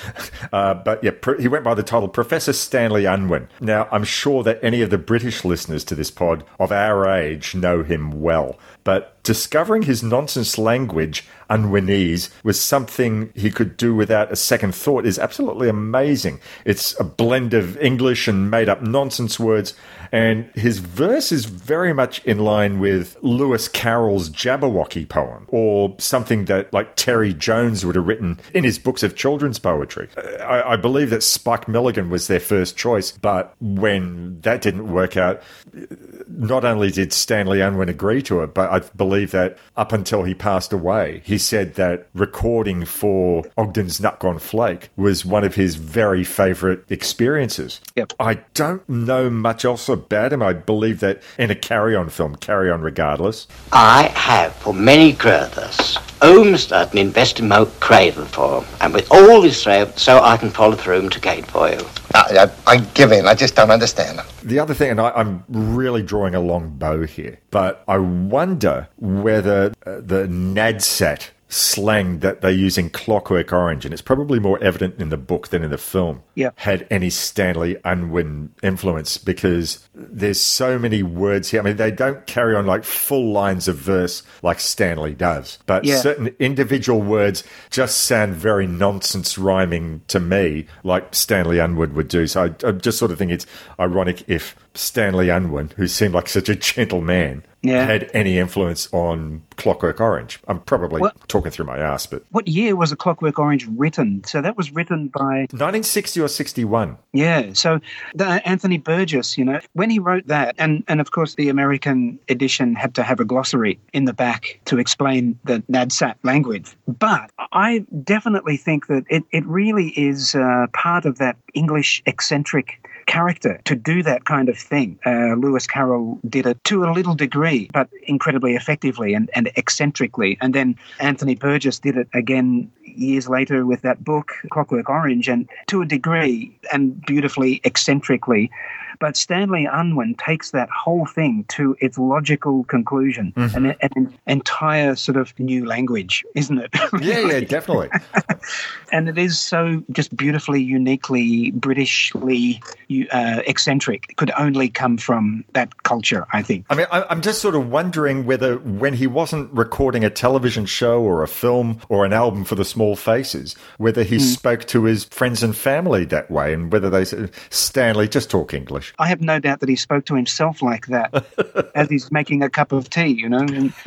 uh, but yeah, he went by the title Professor Stanley Unwin. Now, I'm sure that any of the British listeners to this pod of our age know him well, but discovering his nonsense language, Unwinese, was something he could do without a second thought is absolutely amazing. It's a blend of English and made up nonsense words, and his verse is very much in line with Lewis Carroll's Jabberwocky poem, or something that like Terry Jones would have written in his books of children's poetry. I, I believe that Spike Milligan was their first choice, but when that didn't work out, not only did Stanley Unwin agree to it, but I believe that up until he passed away, he said that recording for Ogden's Nut Gone Flake was one of his very favourite experiences. Yep. I don't know much else about him. I believe that in a Carry On film, Carry On Regardless, I have for many growthers Olmsted and invested my for him, and with all this so, so I can follow through 'em to gate for you. I, I, give in. I just don't understand. The other thing, and I, I'm really drawing a long bow here, but I wonder whether uh, the NADSAT slang that they use in Clockwork Orange, and it's probably more evident in the book than in the film, Yeah. had any Stanley Unwin influence because there's so many words here. I mean, they don't carry on like full lines of verse like Stanley does, but Yeah. certain individual words just sound very nonsense rhyming to me, like Stanley Unwin would do. So I, I just sort of think it's ironic if Stanley Unwin, who seemed like such a gentle man, Yeah. had any influence on Clockwork Orange. I'm probably talking through my ass, but What year was A Clockwork Orange written? So that was written by 1960 or 61. Yeah, so the, Anthony Burgess, you know, when he wrote that, and, and of course the American edition had to have a glossary in the back to explain the Nadsat language. But I definitely think that it, it really is uh, part of that English eccentric character to do that kind of thing. Uh, Lewis Carroll did it to a little degree, but incredibly effectively and, and eccentrically. And then Anthony Burgess did it again years later with that book, Clockwork Orange, and to a degree and beautifully eccentrically. But Stanley Unwin takes that whole thing to its logical conclusion, an, an entire sort of new language, isn't it? Yeah, yeah, definitely. and it is so just beautifully, uniquely Britishly uh, eccentric. It could only come from that culture, I think. I mean, I- I'm just sort of wondering whether when he wasn't recording a television show or a film or an album for the Small Faces, whether he spoke to his friends and family that way and whether they said, Stanley, just talk English. I have no doubt that he spoke to himself like that as he's making a cup of tea, you know. And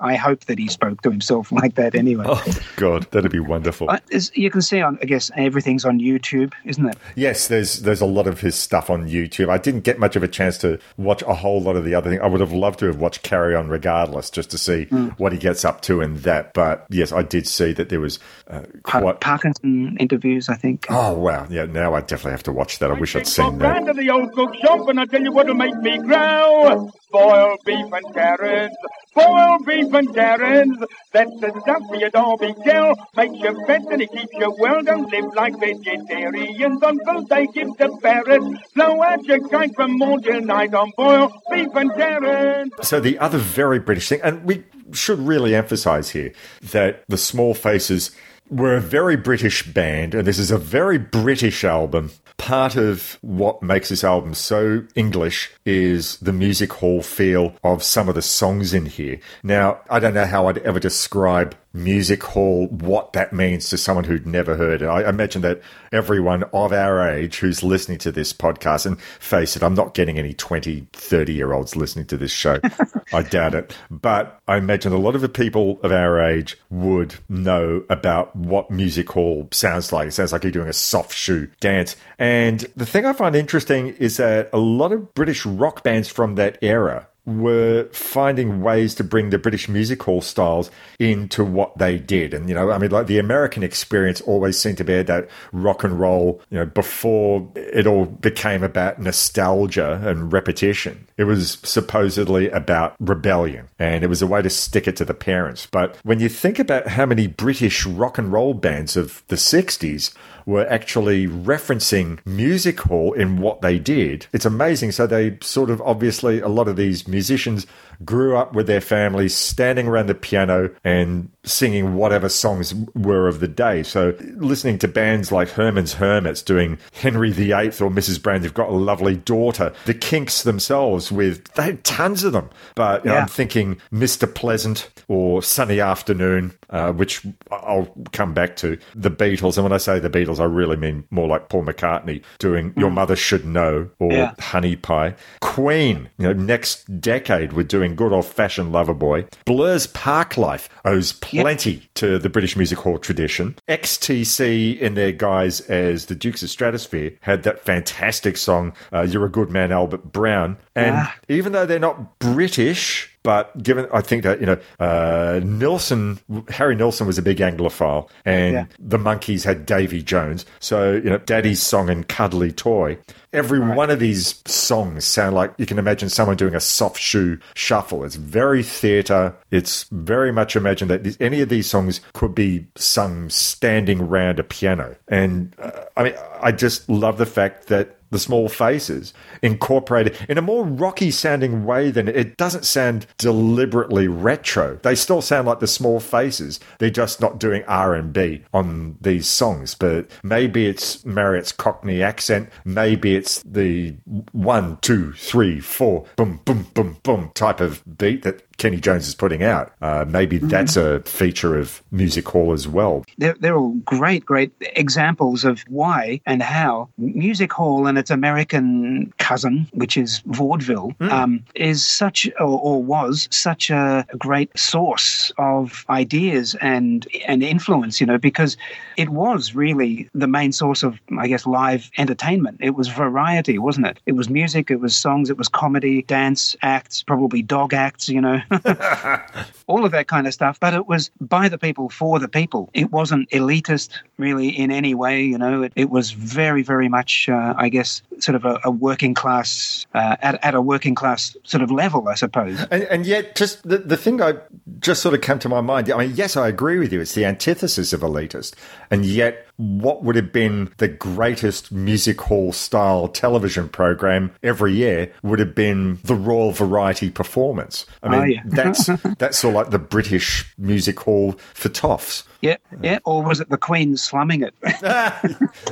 I hope that he spoke to himself like that anyway. Oh, God, that'd be wonderful. Uh, is- you can see on, I guess, everything's on YouTube, isn't it? Yes, there's there's a lot of his stuff on YouTube. I didn't get much of a chance to watch a whole lot of the other thing. I would have loved to have watched Carry On regardless, just to see what he gets up to in that. But yes, I did see that there was uh, Pa- quite. Parkinson interviews, I think. Oh wow! Yeah, now I definitely have to watch that. I wish I'd seen Round that. to the old cook shop and I tell you what'll make me growl. Boiled beef and carrots, boiled beef and carrots. That's the stuff for your Derby gal. Makes you fat and it keeps you well. Don't live like vegetarians on food they give to parrots. Blow out your kite from morn till night on boiled beef and carrots. So the other very British thing, and we should really emphasise here that the Small Faces were a very British band, and this is a very British album. Part of what makes this album so English is the music hall feel of some of the songs in here. Now, I don't know how I'd ever describe music hall, what that means to someone who'd never heard it. I imagine that everyone of our age who's listening to this podcast, and face it, I'm not getting any 20, 30 year olds listening to this show. I doubt it. But I imagine a lot of the people of our age would know about what music hall sounds like. It sounds like you're doing a soft shoe dance. And the thing I find interesting is that a lot of British rock bands from that era were finding ways to bring the British music hall styles into what they did. And, you know, I mean, like the American experience always seemed to be that rock and roll, you know, before it all became about nostalgia and repetition. It was supposedly about rebellion and it was a way to stick it to the parents. But when you think about how many British rock and roll bands of the 60s were actually referencing music hall in what they did. It's amazing. So they sort of obviously a lot of these musicians grew up with their families standing around the piano and singing whatever songs were of the day. So listening to bands like Herman's Hermits doing Henry VIII or Mrs. Brown, you've got a lovely daughter. The Kinks themselves with they had tons of them. But you know, Yeah. I'm thinking Mr. Pleasant or Sunny Afternoon, uh, which I'll come back to. The Beatles, and when I say the Beatles, I really mean more like Paul McCartney doing Your Mother Should Know or Yeah. Honey Pie. Queen, you know, next decade we're doing good old fashioned Lover Boy. Blur's Park Life owes plenty to the British music hall tradition. XTC in their guise as the Dukes of Stratosphear had that fantastic song, uh, You're a Good Man, Albert Brown. And Ah. even though they're not British, but given, I think that, you know, uh, Nilsson, Harry Nilsson was a big Anglophile and Yeah. the Monkees had Davy Jones. So, you know, Daddy's song and Cuddly Toy. Every one of these songs sound like you can imagine someone doing a soft shoe shuffle. It's very theatre. It's very much imagined that any of these songs could be sung standing round a piano. And uh, I mean, I just love the fact that the small faces incorporated in a more rocky sounding way than it doesn't sound deliberately retro. They still sound like the small faces. They're just not doing R&B on these songs, but maybe it's Marriott's Cockney accent. Maybe it's the one, two, three, four, boom, boom, boom, boom type of beat that Kenney Jones is putting out. Uh, maybe that's a feature of music hall as well. They're, they're all great, great examples of why and how music hall and its American cousin, which is vaudeville, um, is such or, or was such a great source of ideas and and influence. You know, because it was really the main source of, I guess, live entertainment. It was variety, wasn't it? It was music, it was songs, it was comedy, dance acts, probably dog acts. You know. all of that kind of stuff. But it was by the people for the people. It wasn't elitist really in any way. You know, it, it was very, very much, uh, I guess, sort of a, a working class uh, at, at a working class sort of level, I suppose. And, and yet, just the, the thing I just sort of come to my mind. I mean, yes, I agree with you. It's the antithesis of elitist. And yet, what would have been the greatest music hall style television program every year would have been the Royal Variety Performance. I mean, Oh, yeah. that's that's sort of like the British music hall for toffs. Yeah, yeah. Or was it the Queen slumming it?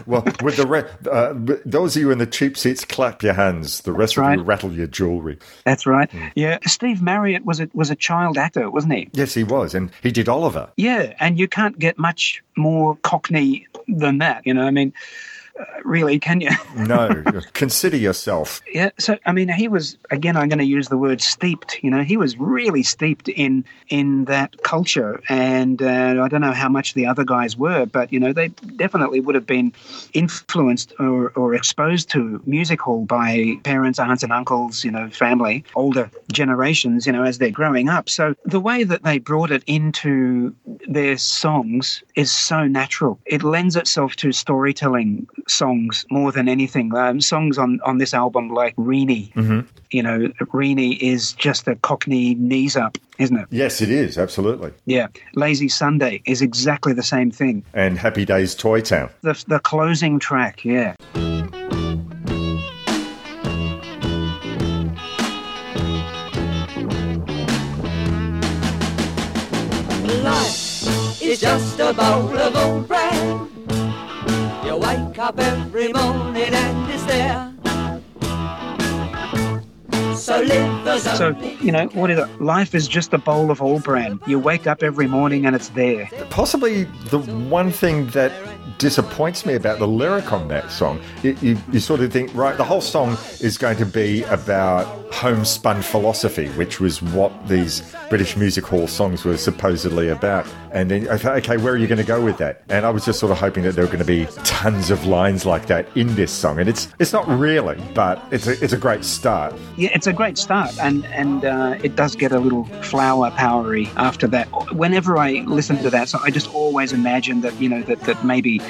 Well, with the re- uh, those of you in the cheap seats, clap your hands. The rest of you rattle your jewelry. That's right. Yeah, Steve Marriott was a, was a child actor, wasn't he? Yes, he was, and he did Oliver. Yeah, and you can't get much more Cockney than that. You know, I mean, really, can you? No, consider yourself. Yeah, so I mean, he was again. I'm going to use the word steeped. You know, he was really steeped in in that culture, and uh, I don't know how much the other guys were, but you know, they definitely would have been influenced or, or exposed to music hall by parents, aunts, and uncles. You know, family, older generations. You know, as they're growing up. So the way that they brought it into their songs is so natural. It lends itself to storytelling songs more than anything. Um, songs on, on this album like Reenie, you know, Reenie is just a Cockney knees up, isn't it? Yes, it is absolutely. Yeah. Lazy Sunday is exactly the same thing. And Happy Days Toy Town. The, the closing track, yeah. Life is just a bowl of old bread. You wake up every morning and it's there. So So, you know, what is it? Life is just a bowl of all bran. You wake up every morning and it's there. Possibly the one thing that disappoints me about the lyric on that song, you, you, you sort of think, right, the whole song is going to be about homespun philosophy, which was what these British music hall songs were supposedly about. And then I thought, okay, where are you going to go with that? And I was just sort of hoping that there were going to be tons of lines like that in this song. And it's it's not really, but it's a, it's a great start. Yeah, it's a great start, and and uh, it does get a little flower powery after that. Whenever I listen to that, so I just always imagine that you know that that maybe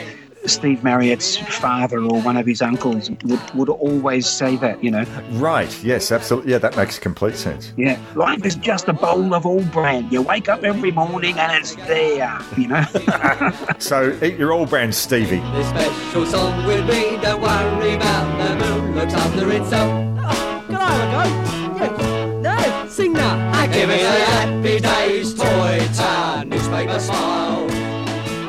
Steve Marriott's father or one of his uncles would would always say that. You know, Right, yes, absolutely. Yeah, that makes complete sense. yeah, life is just a bowl of all bran. You wake up every morning and it's there. You know. So eat your all brand Stevie. This special song will be, don't worry about the moon looks after itself. Can I have a go? Yeah. No, sing now. Give me a happy days, toy town, newspaper smile.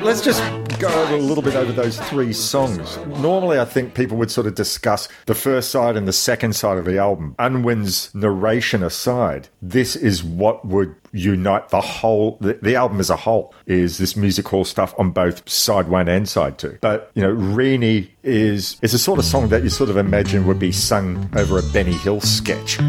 Let's just go over a little bit over those three songs. Normally, I think people would sort of discuss the first side and the second side of the album. Unwin's narration aside, this is what would unite the whole, the, the album as a whole, is this music hall stuff on both side one and side two. But, you know, Reenie is, is a sort of song that you sort of imagine would be sung over a Benny Hill sketch.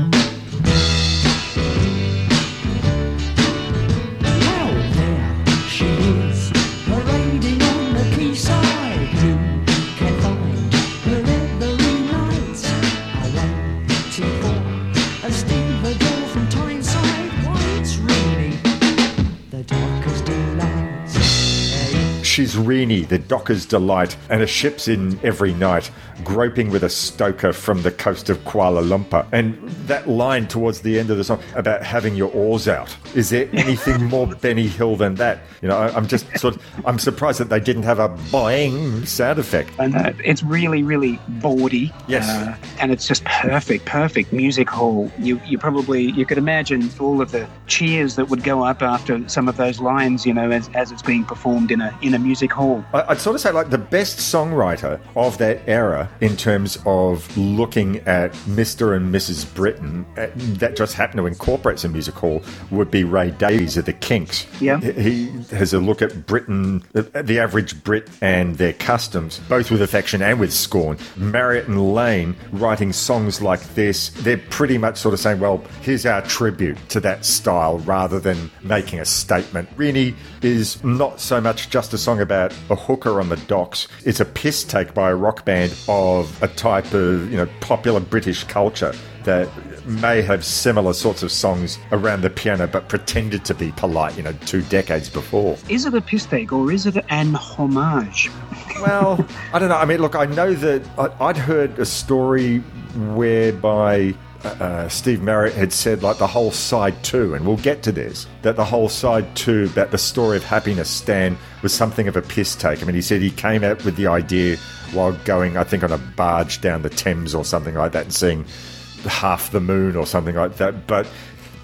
Tyneside. Why, it's really the darkest delight. Hey, she's Reenie, the docker's delight, and a ship's in every night, groping with a stoker from the coast of Kuala Lumpur. And that line towards the end of the song about having your oars out. Is there anything more Benny Hill than that? You know, I, I'm just sort of, I'm surprised that they didn't have a boing sound effect. And uh, it's really, really bawdy. Yes. Uh, and it's just perfect, perfect music hall. You, you probably, you could imagine all of the cheers that would go up after some of those lines, you know, as, as it's being performed in a, in a music hall. I- I'd sort of say like the best songwriter of that era in terms of looking at Mr. and Mrs. Britain uh, that just happened to incorporate some music hall would be Ray Davies of the Kinks. Yeah. He has a look at Britain, the the average Brit and their customs, both with affection and with scorn. Marriott and Lane writing songs like this, they're pretty much sort of saying, well, here's our tribute to that style rather than making a statement. Really is not so much just a song about a hooker on the docks. It's a piss take by a rock band of a type of, you know, popular British culture that may have similar sorts of songs around the piano but pretended to be polite, you know, two decades before. Is it a piss take or is it an homage? Well, I don't know. I mean, look, I know that I'd heard a story whereby uh, Steve Marriott had said, like, the whole side two, and we'll get to this, that the whole side two, that the story of Happiness Stan was something of a piss take. I mean, he said he came out with the idea while going, I think, on a barge down the Thames or something like that and seeing half the moon or something like that. But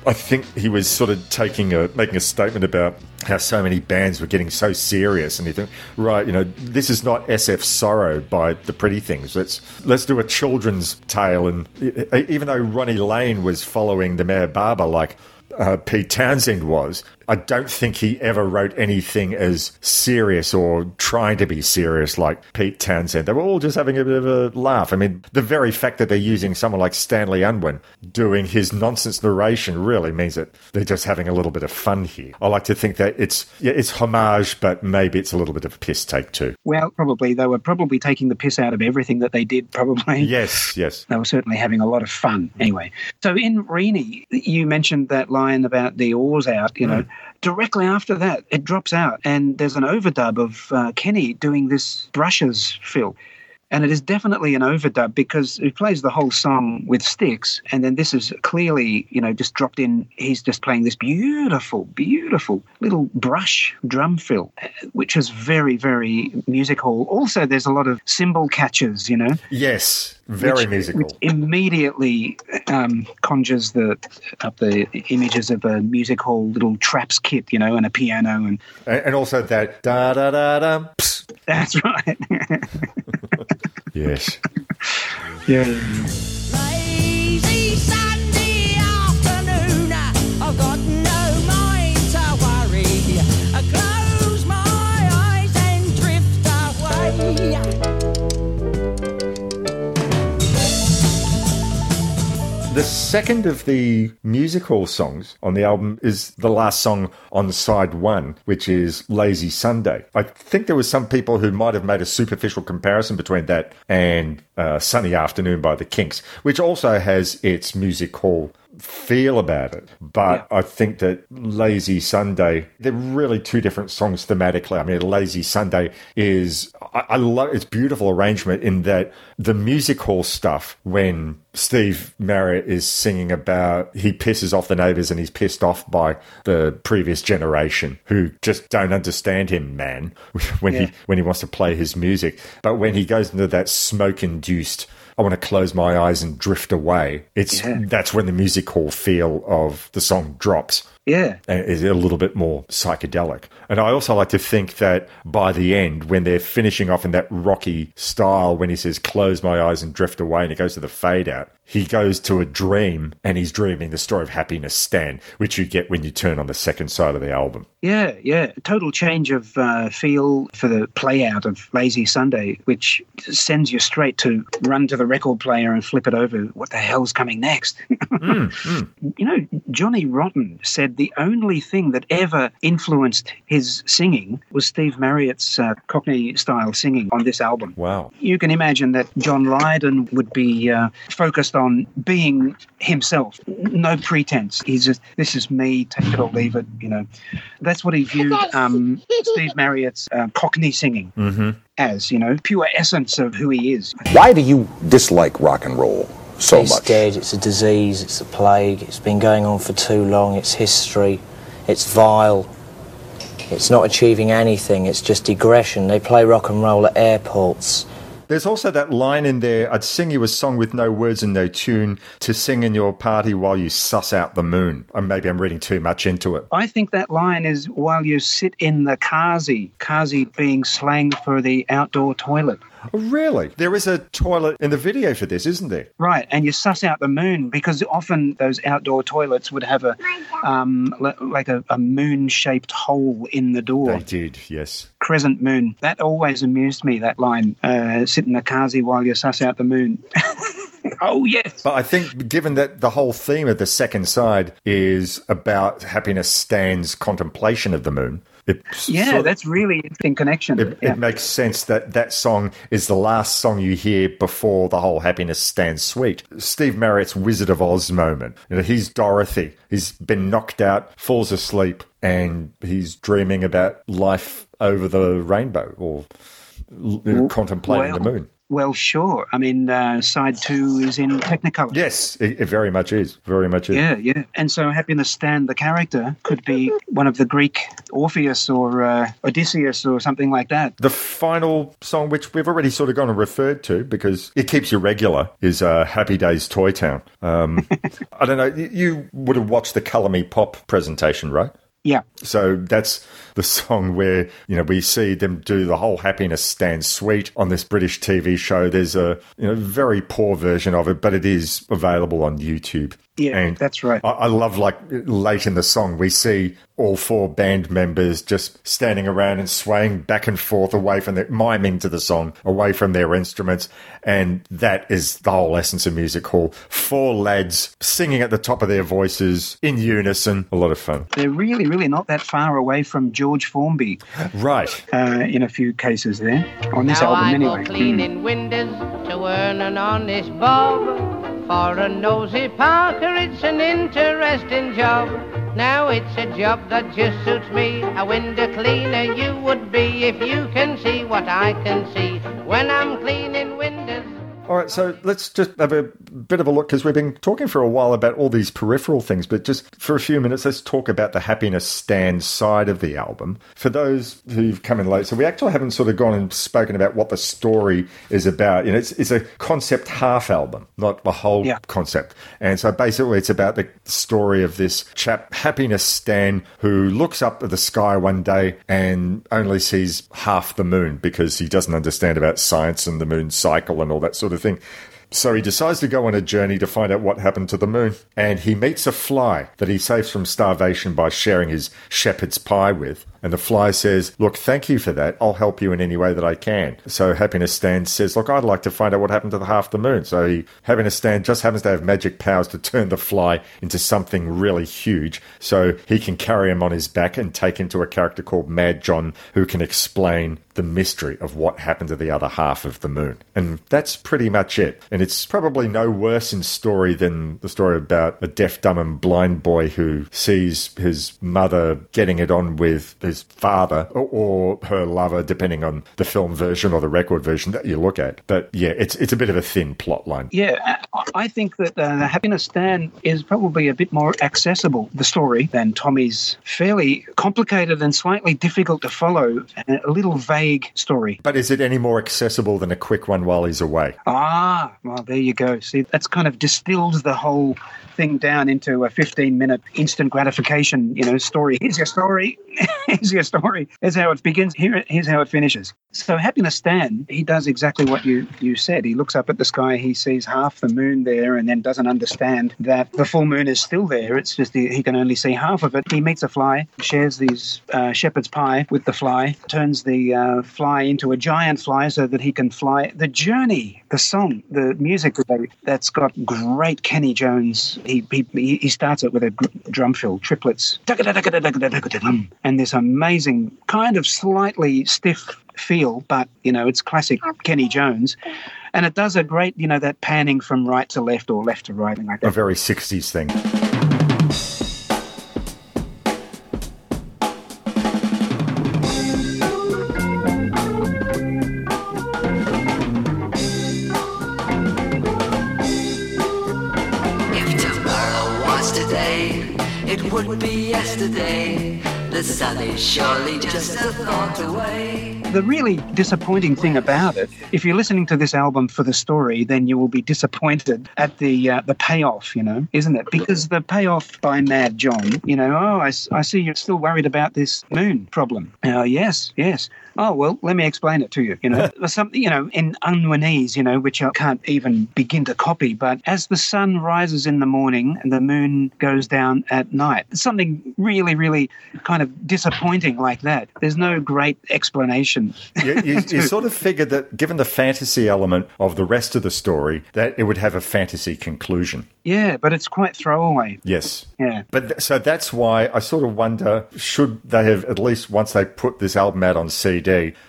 I think he was sort of taking a making a statement about how so many bands were getting so serious, and he think, right, you know, this is not SF Sorrow by the Pretty Things. Let's let's do a children's tale, and even though Ronnie Lane was following the Meher Baba like uh, Pete Townshend was, I don't think he ever wrote anything as serious or trying to be serious like Pete Townshend. They were all just having a bit of a laugh. I mean, the very fact that they're using someone like Stanley Unwin doing his nonsense narration really means that they're just having a little bit of fun here. I like to think that it's yeah, it's homage, but maybe it's a little bit of a piss take too. Well, probably. They were probably taking the piss out of everything that they did, probably. Yes, yes. They were certainly having a lot of fun. Anyway, so in Reenie, you mentioned that line about the oars out, you mm. know. Directly after that, it drops out, and there's an overdub of uh, Kenney doing this brushes fill. And it is definitely an overdub because he plays the whole song with sticks, and then this is clearly, you know, just dropped in. He's just playing this beautiful, beautiful little brush drum fill, which is very, very musical. Also, there's a lot of cymbal catches, you know, Yes, very which- musical. which immediately um, conjures the up the images of a music hall little traps kit, you know, and a piano, and and, also that da da da da. That's right. Yes. yeah. The second of the musical songs on the album is the last song on side one, which is Lazy Sunday. I think there was some people who might have made a superficial comparison between that and uh, Sunny Afternoon by the Kinks, which also has its music hall feel about it. But I think that Lazy Sunday, they're really two different songs thematically. I mean, Lazy Sunday is, I, I love its beautiful arrangement in that the music hall stuff, when Steve Marriott is singing about he pisses off the neighbors and he's pissed off by the previous generation who just don't understand him, man, when Yeah. he when he wants to play his music. But when he goes into that smoke induced I want to close my eyes and drift away. It's Yeah. that's when the music hall feel of the song drops Yeah. and is a little bit more psychedelic. And I also like to think that by the end, when they're finishing off in that rocky style, when he says, close my eyes and drift away, and it goes to the fade out, he goes to a dream and he's dreaming the story of happiness, Stan, which you get when you turn on the second side of the album. Yeah, yeah. Total change of uh, feel for the play out of Lazy Sunday, which sends you straight to run to the record player and flip it over. What the hell's coming next? Hmm, hmm. You know, Johnny Rotten said said the only thing that ever influenced his singing was Steve Marriott's uh, Cockney style singing on this album. Wow. You can imagine that John Lydon would be uh, focused on being himself, no pretense. He's just, this is me, take it or leave it, you know. That's what he viewed um, Steve Marriott's uh, Cockney singing Mm-hmm. as, you know, pure essence of who he is. Why do you dislike rock and roll so it's much? dead, it's a disease, it's a plague, it's been going on for too long, it's history, it's vile, it's not achieving anything, it's just digression. They play rock and roll at airports. There's also that line in there I'd sing you a song with no words and no tune to sing in your party while you suss out the moon. Or maybe I'm reading too much into it. I think that line is while you sit in the kazi, kazi being slang for the outdoor toilet. Oh, really? There is a toilet in the video for this, isn't there? Right, and you suss out the moon because often those outdoor toilets would have a um, like a, a moon-shaped hole in the door, They did, yes. crescent moon. That always amused me. That line, uh, "Sit in the kazi while you suss out the moon." oh yes. But I think, given that the whole theme of the second side is about Happiness Stan's contemplation of the moon, it Yeah, that's really interesting connection. It, yeah. it makes sense that that song is the last song you hear before the whole Happiness Stan's suite. Steve Marriott's Wizard of Oz moment. You know, he's Dorothy. He's been knocked out, falls asleep, and he's dreaming about life over the rainbow or contemplating the moon. Well, sure. I mean, uh, side two is in Technicolor. Yes, it, it very much is. Very much is. Yeah, yeah. And so Happiness Stan, the character, could be one of the Greek Orpheus or uh, Odysseus or something like that. The final song, which we've already sort of gone and referred to because it keeps you regular, is uh, Happy Days Toy Town. Um, I don't know. you- You would have watched the Color Me Pop presentation, right? Yeah. So that's the song where, you know, we see them do the whole Happiness Stan's suite on this British TV show. There's a, you know, very poor version of it, but it is available on YouTube. Yeah, And that's right. I, I love like late in the song, we see all four band members just standing around and swaying back and forth away from their miming to the song, away from their instruments. And that is the whole essence of music hall. Four lads singing at the top of their voices in unison. A lot of fun. They're really, really not that far away from George Formby Right. uh, in a few cases there on this now album, I anyway. go cleaning windows to earn an honest bob. For a nosy Parker, it's an interesting job. Now it's a job that just suits me. A window cleaner you would be if you can see what I can see when I'm cleaning windows. All right, so let's just have a bit of a look because we've been talking for a while about all these peripheral things, but just for a few minutes, let's talk about the Happiness Stan's side of the album. For those who've come in late, so we actually haven't sort of gone and spoken about what the story is about. You know, it's, it's a concept half album, not the whole Yeah. concept. And so basically, it's about the story of this chap, Happiness Stan, who looks up at the sky one day and only sees half the moon because he doesn't understand about science and the moon cycle and all that sort of thing. So he decides to go on a journey to find out what happened to the moon. And he meets a fly that he saves from starvation by sharing his shepherd's pie with. And the fly says, Look, thank you for that. I'll help you in any way that I can. So Happiness Stan says, Look, I'd like to find out what happened to the half the moon. So he, Happiness Stan just happens to have magic powers to turn the fly into something really huge. So he can carry him on his back and take him to a character called Mad John who can explain the mystery of what happened to the other half of the moon. And that's pretty much it. And it's probably no worse in story than the story about a deaf, dumb, and blind boy who sees his mother getting it on with his father or, her lover, depending on the film version or the record version that you look at. But yeah, it's it's a bit of a thin plot line. Yeah, I- think that uh, the Happiness Stan is probably a bit more accessible, the story, than Tommy's fairly complicated and slightly difficult to follow, a little vague story. But is it any more accessible than a quick one while he's away? Ah, well, there you go. See, that's kind of distilled the whole thing down into a 15 minute instant gratification, you know, story. Here's your story. here's your story. Here's how it begins. Here, here's how it finishes. So, Happiness Stan, he does exactly what you, you said. He looks up at the sky, he sees half the moon. there and then doesn't understand that the full moon is still there. It's just he, he can only see half of it. He meets a fly, shares these uh, shepherd's pie with the fly, turns the uh, fly into a giant fly so that he can fly. The journey, the song, the music that's got great Kenney Jones. He, he, he starts it with a drum fill, triplets, and this amazing kind of slightly stiff feel, but you know, it's classic Kenney Jones. And it does a great, you know, that panning from right to left or left to right, like A very 60s thing. The really disappointing thing about it, if you're listening to this album for the story, then you will be disappointed at the uh, the payoff, you know, isn't it? Because the payoff by Mad John, you know, oh, I, I see you're still worried about this moon problem. Uh, yes, yes. Oh well, let me explain it to you. You know, something you know in Unwinese, you know, which I can't even begin to copy. But as the sun rises in the morning and the moon goes down at night, something really, really kind of disappointing like that. There's no great explanation. you, you, you sort of figured that given the fantasy element of the rest of the story, that it would have a fantasy conclusion. Yeah, but it's quite throwaway. Yes. Yeah. But th- so that's why I sort of wonder should they have, at least once they put this album out on CD,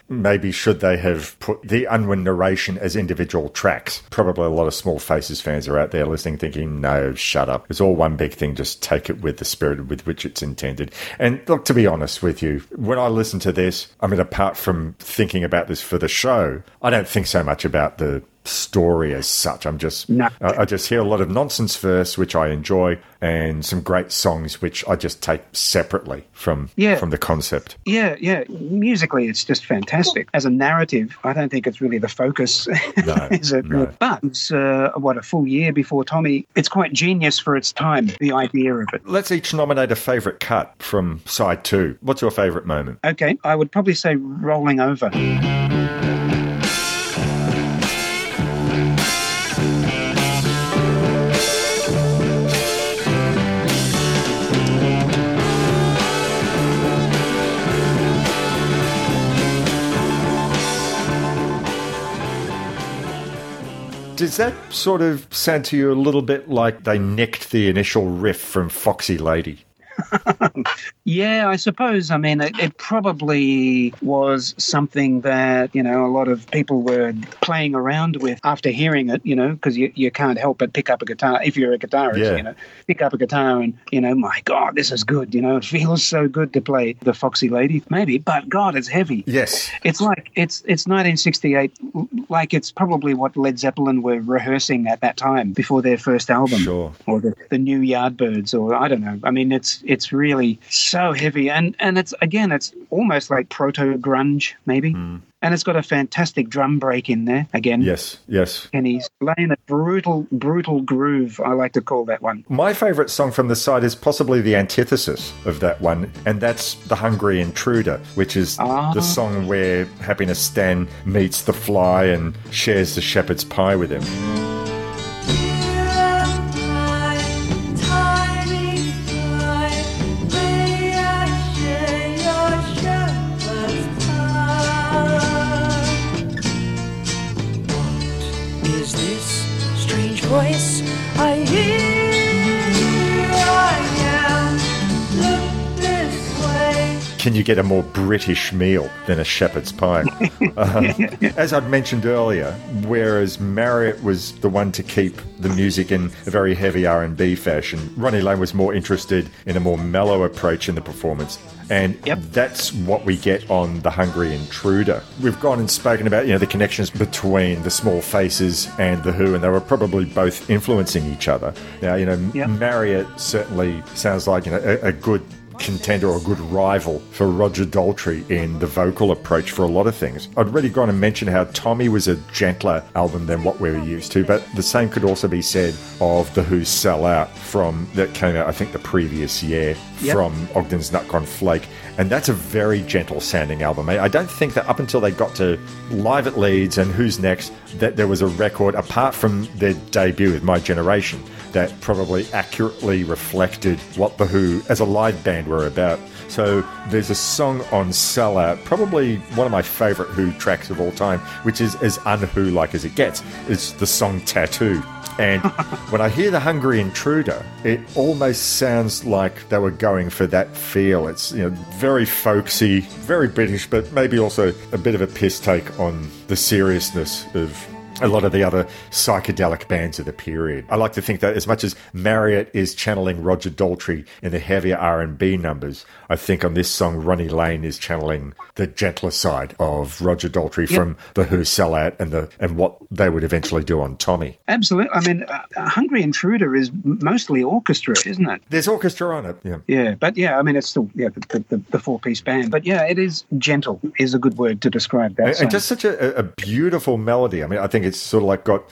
maybe should they have put the Unwin narration as individual tracks? Probably a lot of Small Faces fans are out there listening thinking, no, shut up. It's all one big thing. Just take it with the spirit with which it's intended. And look, to be honest with you, when I listen to this, I mean, apart from thinking about this for the show, I don't think so much about the story as such. I'm just I, I just hear a lot of nonsense verse, which I enjoy, and some great songs which I just take separately from Yeah. from the concept. Yeah, yeah. Musically, it's just fantastic. As a narrative, I don't think it's really the focus. is it? But it's uh, what a full year before Tommy. It's quite genius for its time. The idea of it. Let's each nominate a favourite cut from side two. What's your favourite moment? Okay, I would probably say rolling over. Does that sort of sound to you a little bit like they nicked the initial riff from Foxy Lady? Yeah, I suppose. I mean, it, it probably was something that, you know, a lot of people were playing around with after hearing it, you know, because you, you can't help but pick up a guitar. If you're a guitarist, Yeah. you know, pick up a guitar and, you know, my God, this is good. You know, it feels so good to play the Foxy Lady, maybe, but God, it's heavy. Yes. It's like, it's, it's 1968, like it's probably what Led Zeppelin were rehearsing at that time before their first album. Sure. Or the, the new Yardbirds, or I don't know. I mean, it's it's really so heavy, and and it's again, it's almost like proto grunge, maybe. And it's got a fantastic drum break in there again. Yes, yes. And he's laying a brutal, brutal groove. I like to call that one. My favourite song from the side is possibly the antithesis of that one, and that's The Hungry Intruder, which is Ah. the song where Happiness Stan meets the fly and shares the shepherd's pie with him. Can you get a more British meal than a shepherd's pie? Um, as I'd mentioned earlier, whereas Marriott was the one to keep the music in a very heavy R&B fashion, Ronnie Lane was more interested in a more mellow approach in the performance. And that's what we get on The Hungry Intruder. We've gone and spoken about, you know, the connections between the Small Faces and The Who, and they were probably both influencing each other. Now, you know, Marriott certainly sounds like, you know, a, a good contender or a good rival for Roger Daltrey in the vocal approach for a lot of things. I'd already gone and mentioned how Tommy was a gentler album than what we were used to, but the same could also be said of The Who's Sell Out from that came out, I think, the previous year Yep. from Ogden's Nut Gone Flake. And that's a very gentle sounding album. I don't think that up until they got to Live at Leeds and Who's Next, that there was a record, apart from their debut with My Generation, that probably accurately reflected what The Who as a live band were about. So there's a song on Sellout, probably one of my favourite Who tracks of all time, which is as un-Who like as it gets. It's the song Tattoo. And when I hear the Hungry Intruder, it almost sounds like they were going for that feel. It's you know very folksy, very British, but maybe also a bit of a piss take on the seriousness of a lot of the other psychedelic bands of the period. I like to think that as much as Marriott is channeling Roger Daltrey in the heavier R&B numbers, I think on this song Ronnie Lane is channeling the gentler side of Roger Daltrey Yep. from the Who sellout and the and what they would eventually do on Tommy. Absolutely. I mean, uh, Hungry Intruder is mostly orchestra, isn't it? There's orchestra on it. Yeah. Yeah, but yeah, I mean, it's still yeah the, the, the four piece band. But yeah, it is gentle is a good word to describe that. And, song. and just such a, a beautiful melody. I mean, I think it's sort of like got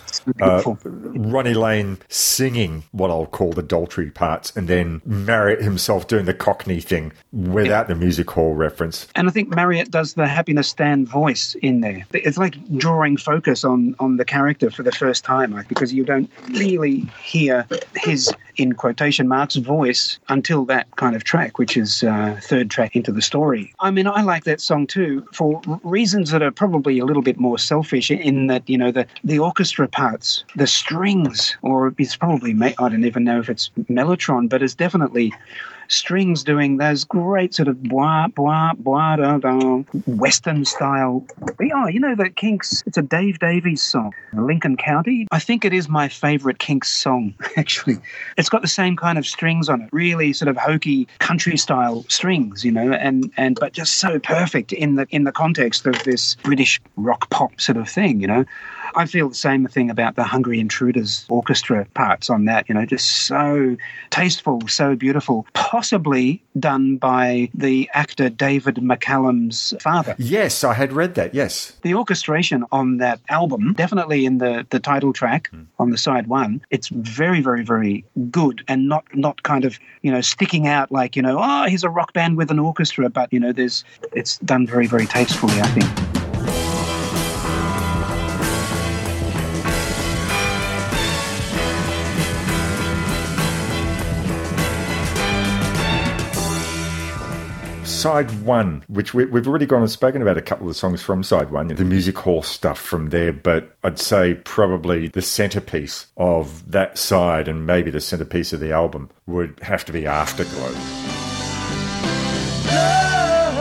uh, Ronnie Lane singing what I'll call the Daltrey parts, and then Marriott himself doing the Cockney thing without the music hall reference. And I think Marriott does the Happiness Stan voice in there. It's like drawing focus on on the character for the first time, like, because you don't really hear his in quotation marks voice until that kind of track, which is uh, third track into the story. I mean, I like that song too for reasons that are probably a little bit more selfish. In that, you know, the the orchestra parts, the strings, or it's probably, I don't even know if it's mellotron, but it's definitely strings doing those great sort of blah blah blah da, da, western style. Oh, you know the Kinks. It's a Dave Davies song, Lincoln County. I think it is my favorite Kinks song. Actually, it's got the same kind of strings on it, really sort of hokey country style strings, you know, and and but just so perfect in the in the context of this British rock pop sort of thing, you know. I feel the same thing about the Hungry Intruders orchestra parts on that, you know, just so tasteful, so beautiful, possibly done by the actor David McCallum's father. Yes, I had read that. Yes. The orchestration on that album, definitely in the, the title track hmm. on the side one, it's very, very, very good and not not kind of, you know, sticking out like, you know, oh, here's a rock band with an orchestra, but you know, there's it's done very, very tastefully, I think. Side one, which we, we've already gone and spoken about a couple of songs from side one, the music hall stuff from there, but I'd say probably the centerpiece of that side and maybe the centerpiece of the album would have to be Afterglow. Love,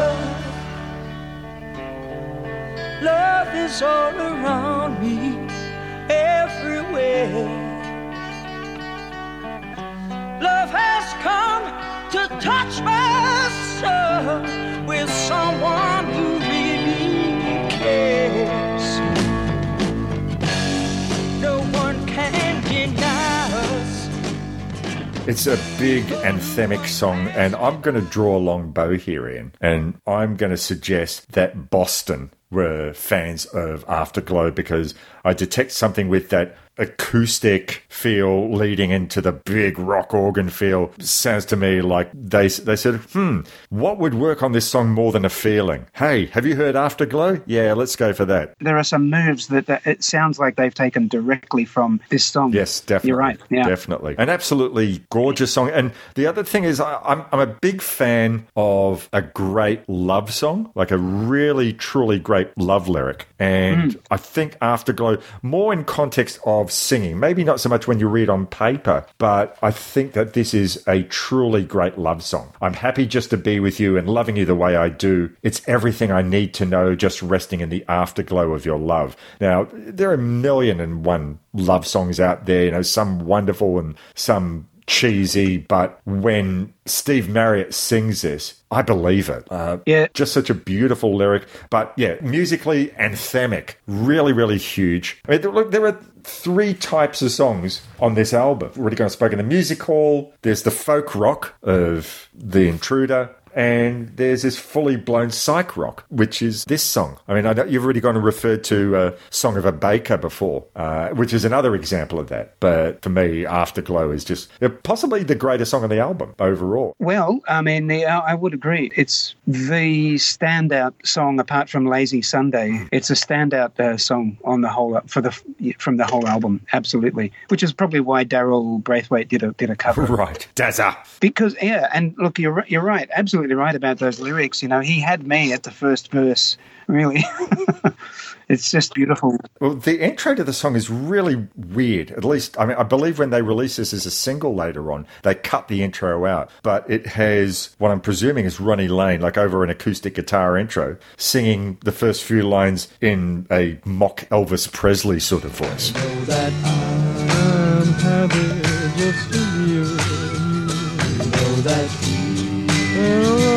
Love is all around me, everywhere. Love has come to touch my It's a big anthemic song, and I'm going to draw a long bow here, Ian, and I'm going to suggest that Boston were fans of Afterglow because I detect something with that acoustic feel leading into the big rock organ feel. Sounds to me like they they said, "Hmm, what would work on this song more than a feeling?" Hey, have you heard Afterglow? Yeah, let's go for that. There are some moves that, that it sounds like they've taken directly from this song. Yes, definitely. You're right. Yeah. Definitely. An absolutely gorgeous song. And the other thing is, I, I'm, I'm a big fan of a great love song, like a really, truly great love lyric. And Mm. I think Afterglow, more in context of singing, maybe not so much when you read on paper, but I think that this is a truly great love song. I'm happy just to be with you and loving you the way I do. It's everything I need to know, just resting in the afterglow of your love. Now, there are a million and one love songs out there, you know, some wonderful and some cheesy, but when Steve Marriott sings this, I believe it. Uh, yeah. Just such a beautiful lyric. But yeah, musically anthemic. Really, really huge. I mean, look, there are three types of songs on this album. We're already going to spoke in the music hall. There's the folk rock of The Intruder. And there's this fully blown psych rock, which is this song. I mean, I you've already gone and referred to uh, Song of a Baker before, uh, which is another example of that. But for me, Afterglow is just uh, possibly the greatest song on the album overall. Well, I mean, I would agree. It's the standout song apart from Lazy Sunday. It's a standout uh, song on the whole for the from the whole album, absolutely. Which is probably why Daryl Braithwaite did a did a cover. Right, Dazza. Because yeah, and look, you're you're right, absolutely right about those lyrics. You know, he had me at the first verse. Really, it's just beautiful. Well, the intro to the song is really weird. At least, I mean, I believe when they release this as a single later on, they cut the intro out. But it has what I'm presuming is Ronnie Lane, like over an acoustic guitar intro, singing the first few lines in a mock Elvis Presley sort of voice. know that I'm happy just for you. You know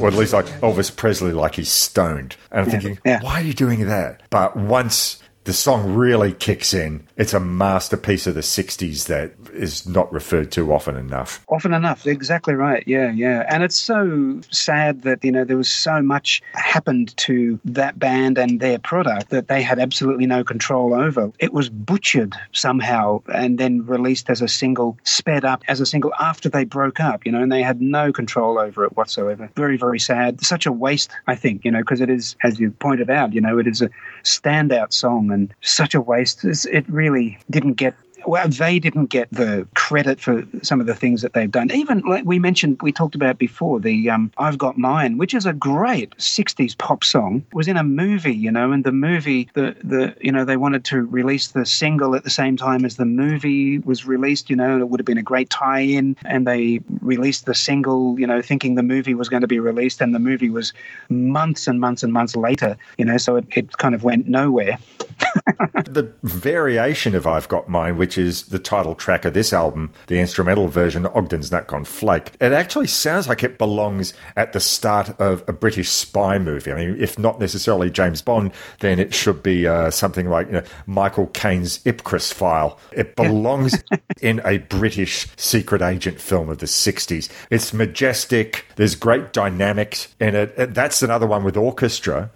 Or at least like Elvis Presley, like he's stoned. And I'm Yeah, thinking, yeah. why are you doing that? But once the song really kicks in, it's a masterpiece of the 60s that is not referred to often enough. Often enough, exactly right. Yeah, yeah. And it's so sad that, you know, there was so much happened to that band and their product that they had absolutely no control over. It was butchered somehow and then released as a single, sped up as a single after they broke up, you know, and they had no control over it whatsoever. Very, very sad. Such a waste, I think, you know, because it is, as you pointed out, you know, it is a standout song and such a waste. It really didn't get well, they didn't get the credit for some of the things that they've done. Even like we mentioned, we talked about before the um, "I've Got Mine," which is a great '60s pop song, was in a movie, you know, and the movie, the the you know, they wanted to release the single at the same time as the movie was released, you know, and it would have been a great tie-in, and they released the single, you know, thinking the movie was going to be released, and the movie was months and months and months later, you know, so it, it kind of went nowhere. the variation of I've Got Mine, which is the title track of this album, the instrumental version, Ogden's Nut Gone Flake, it actually sounds like it belongs at the start of a British spy movie. I mean, if not necessarily James Bond, then it should be uh, something like you know, Michael Caine's Ipcress file. It belongs in a British secret agent film of the 60s. It's majestic, there's great dynamics in it. And That's another one with orchestra.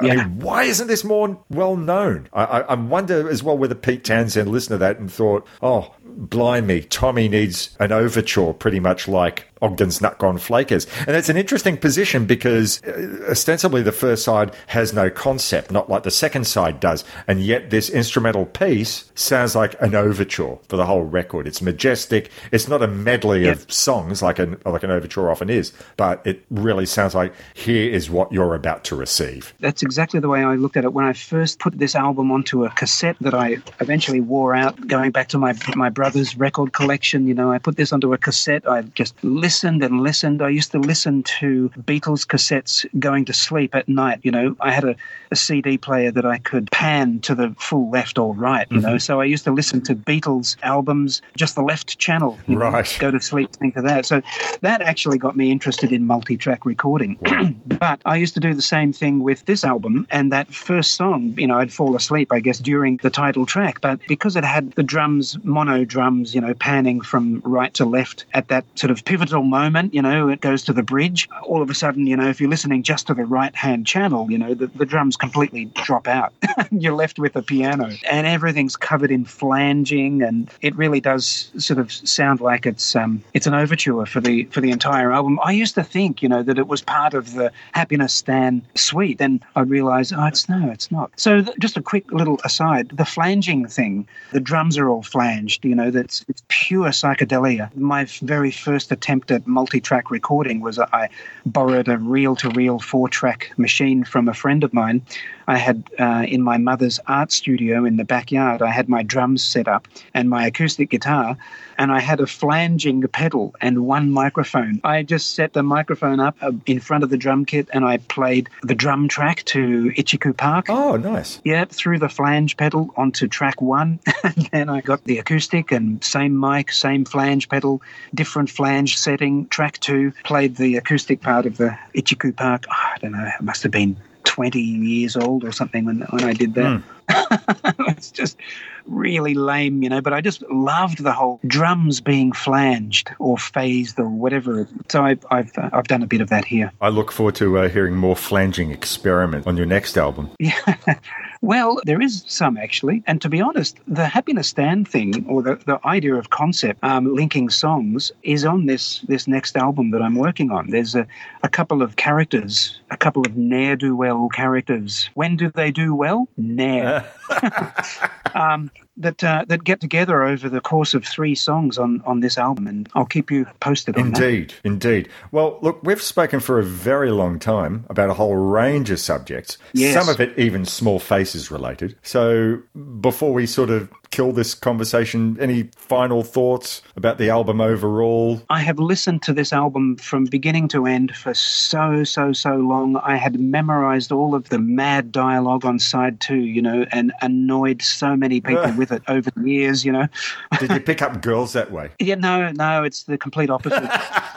I Yeah. mean, why isn't this more well known? I, I, I wonder as well whether Pete Townshend listened to that and thought, oh, blimey, Tommy needs an overture pretty much like Ogden's Nut Gone Flake is. And it's an interesting position because uh, ostensibly the first side has no concept, not like the second side does. And yet this instrumental piece sounds like an overture for the whole record. It's majestic. It's not a medley of songs like an, like an overture often is, but it really sounds like here is what you're about to receive. That's exactly the way I looked at it when I first put this album onto a cassette that I eventually wore out. Going back to my my brother's record collection, you know, I put this onto a cassette. I just listened and listened. I used to listen to Beatles cassettes going to sleep at night. You know, I had a, a CD player that I could pan to the full left or right. You know, Mhm. so I used to listen to Beatles albums just the left channel. you know, Right. Go to sleep listening to that. So that actually got me interested in multi-track recording. but I used to do the same thing with this album and that first song, you know, I'd fall asleep, I guess, during the title track. But because it had the drums, mono drums, you know, panning from right to left at that sort of pivotal moment, you know, it goes to the bridge. All of a sudden, you know, if you're listening just to the right hand channel, you know, the, the drums completely drop out. you're left with a piano and everything's covered in flanging and it really does sort of sound like it's um it's an overture for the for the entire album. I used to think, you know, that it was part of the Happiness Stan suite. Then I realized, oh, it's no, it's not. So th- just a quick little aside, the flanging thing, the drums are all flanged, you know, that's it's pure psychedelia. My very first attempt attempt at multi-track recording was I borrowed a reel-to-reel four-track machine from a friend of mine. I had uh, in my mother's art studio in the backyard. I had my drums set up and my acoustic guitar, and I had a flanging pedal and one microphone. I just set the microphone up uh, in front of the drum kit, and I played the drum track to Itchycoo Park. Oh, nice. Yeah, through the flange pedal onto track one, and then I got the acoustic and same mic, same flange pedal, different flange setting. Track two played the acoustic part of the Itchycoo Park. Oh, I don't know, it must have been 20 years old or something when, when I did that. Hmm. it's just really lame, you know, but I just loved the whole drums being flanged or phased or whatever. So I, I've, uh, I've done a bit of that here. I look forward to uh, hearing more flanging experiment on your next album. Yeah. Well, there is some actually. And to be honest, the Happiness Stan thing or the, the idea of concept um, linking songs is on this this next album that I'm working on. There's a, a couple of characters, a couple of ne'er do well characters. When do they do well? Ne'er. um, that uh, that get together over the course of three songs on, on this album, and I'll keep you posted on that. Indeed, indeed. Well, look, we've spoken for a very long time about a whole range of subjects, Yes. some of it even small faces related. So, before we sort of kill this conversation, any final thoughts about the album overall? I have listened to this album from beginning to end for so, so, so long. I had memorized all of the mad dialogue on side two, you know, and annoyed so many people with it over the years, you know. Did you pick up girls that way? Yeah, no, no, it's the complete opposite.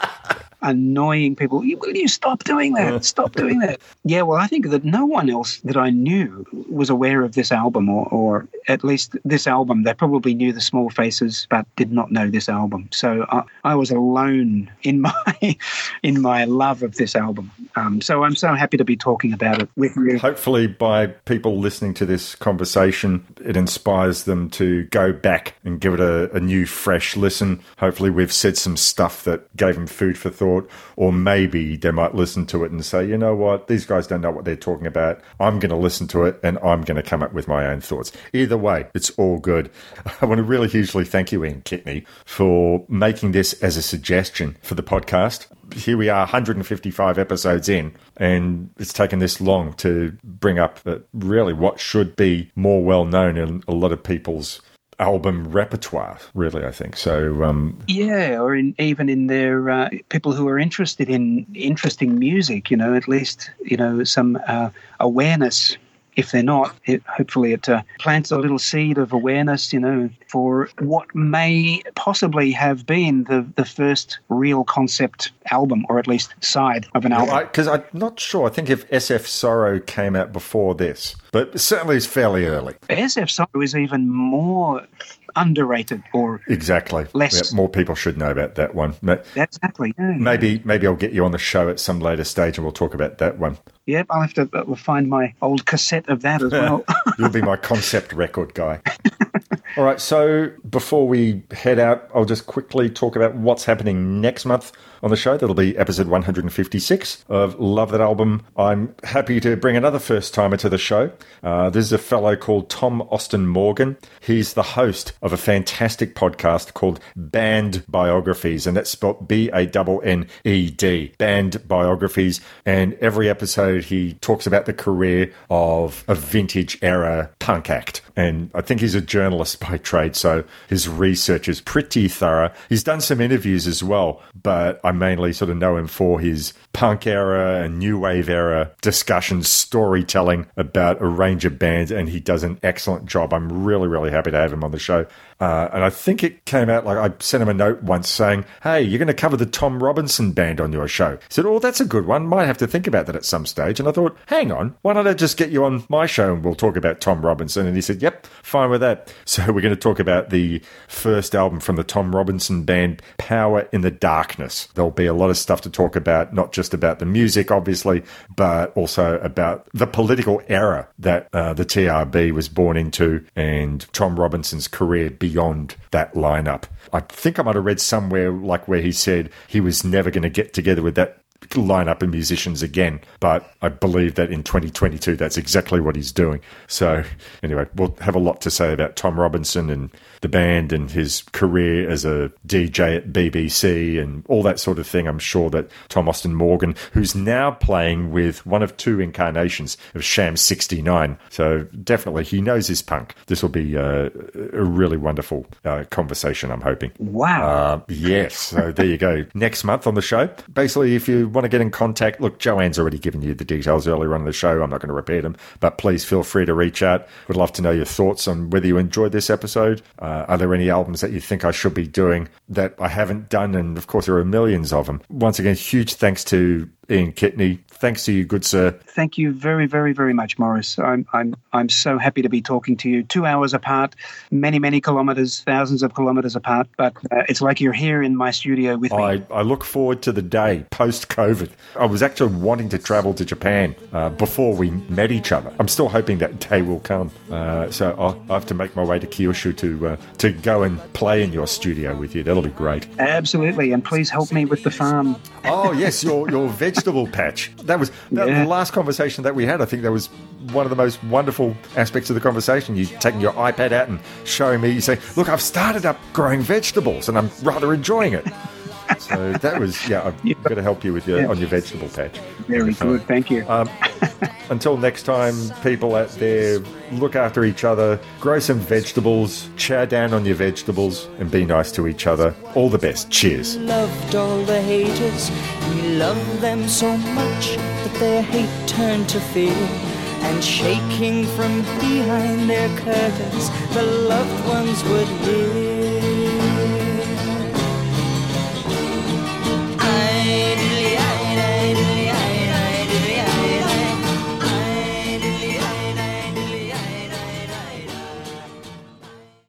Annoying people. Will you stop doing that? Stop doing that. Yeah, well, I think that no one else that I knew was aware of this album, or, or at least this album. They probably knew the Small Faces, but did not know this album. So I, I was alone in my in my love of this album. Um, so I'm so happy to be talking about it with you. Hopefully, by people listening to this conversation, it inspires them to go back and give it a, a new, fresh listen. Hopefully, we've said some stuff that gave them food for thought, or maybe they might listen to it and say, you know what, these guys don't know what they're talking about. I'm going to listen to it and I'm going to come up with my own thoughts. Either way, it's all good. I want to really hugely thank you, Ian Kitney, for making this as a suggestion for the podcast here we are 155 episodes in and it's taken this long to bring up uh, really what should be more well known in a lot of people's album repertoire really i think so um Yeah, or in, even in their uh, people who are interested in interesting music, you know, at least you know some uh, awareness. If they're not, it, hopefully it uh, plants a little seed of awareness, you know, for what may possibly have been the, the first real concept album, or at least side of an album. because i'm not sure i think if sf sorrow came out before this but certainly it's fairly early SF Sorrow is even more underrated, or exactly Less. Yeah, more people should know about that one exactly. Yeah, maybe maybe i'll get you on the show at some later stage and we'll talk about that one Yep, I'll have to uh, find my old cassette of that as well. You'll be my concept record guy. All right, so before we head out, I'll just quickly talk about what's happening next month on the show. That'll be episode 156 of Love That Album. I'm happy to bring another first timer to the show. Uh, this is a fellow called Tom Austin Morgan. He's the host of a fantastic podcast called Banned Biographies, and that's spelled B A N N E D, Banned Biographies. And every episode, he talks about the career of a vintage era punk act. And I think he's a journalist by trade, so his research is pretty thorough. He's done some interviews as well, but I mainly sort of know him for his punk era and new wave era discussions, storytelling about a range of bands, and he does an excellent job. I'm really, really happy to have him on the show. Uh, and I think it came out like I sent him a note once saying, Hey, you're going to cover the Tom Robinson band on your show. He said, Oh, that's a good one. Might have to think about that at some stage. And I thought, Hang on, why don't I just get you on my show and we'll talk about Tom Robinson? And he said, Yep, fine with that. So we're going to talk about the first album from the Tom Robinson band, Power in the Darkness. There'll be a lot of stuff to talk about, not just about the music, obviously, but also about the political era that uh, the TRB was born into and Tom Robinson's career beyond that lineup. I think I might have read somewhere like where he said he was never going to get together with that lineup of musicians again. But I believe that in 2022, that's exactly what he's doing. So anyway, we'll have a lot to say about Tom Robinson and the band and his career as a DJ at BBC and all that sort of thing. I'm sure that Tom Austin Morgan, who's now playing with one of two incarnations of Sham 69, so definitely he knows his punk. This will be uh, a really wonderful uh, conversation, I'm hoping. Wow. Uh, yes. So there you go. Next month on the show. Basically, if you want to get in contact, look, Joanne's already given you the details earlier on in the show. I'm not going to repeat them, but please feel free to reach out. Would love to know your thoughts on whether you enjoyed this episode. Uh, Uh, are there any albums that you think I should be doing that I haven't done? And of course, there are millions of them. Once again, huge thanks to Ian Kitney. Thanks to you, good sir. Thank you very, very, very much, Morris. I'm, I'm, I'm so happy to be talking to you. Two hours apart, many, many kilometres, thousands of kilometres apart. But uh, it's like you're here in my studio with me. I, I look forward to the day post COVID. I was actually wanting to travel to Japan uh, before we met each other. I'm still hoping that day will come. Uh, so I'll, I'll have to make my way to Kyushu to uh, to go and play in your studio with you. That'll be great. Absolutely, and please help me with the farm. Oh yes, your your vegetable patch. That was that, Yeah. the last conversation that we had. I think that was one of the most wonderful aspects of the conversation. You taking your iPad out and showing me. You say, "Look, I've started up growing vegetables, and I'm rather enjoying it." So that was yeah. I've got to help you with your Yeah. on your vegetable patch. Very good, thank you. Um, until next time, people out there, look after each other, grow some vegetables, chow down on your vegetables, and be nice to each other. All the best. Cheers. loved all the haters. We loved them so much that their hate turned to fear. And shaking from behind their curtains, the loved ones would hear. baby.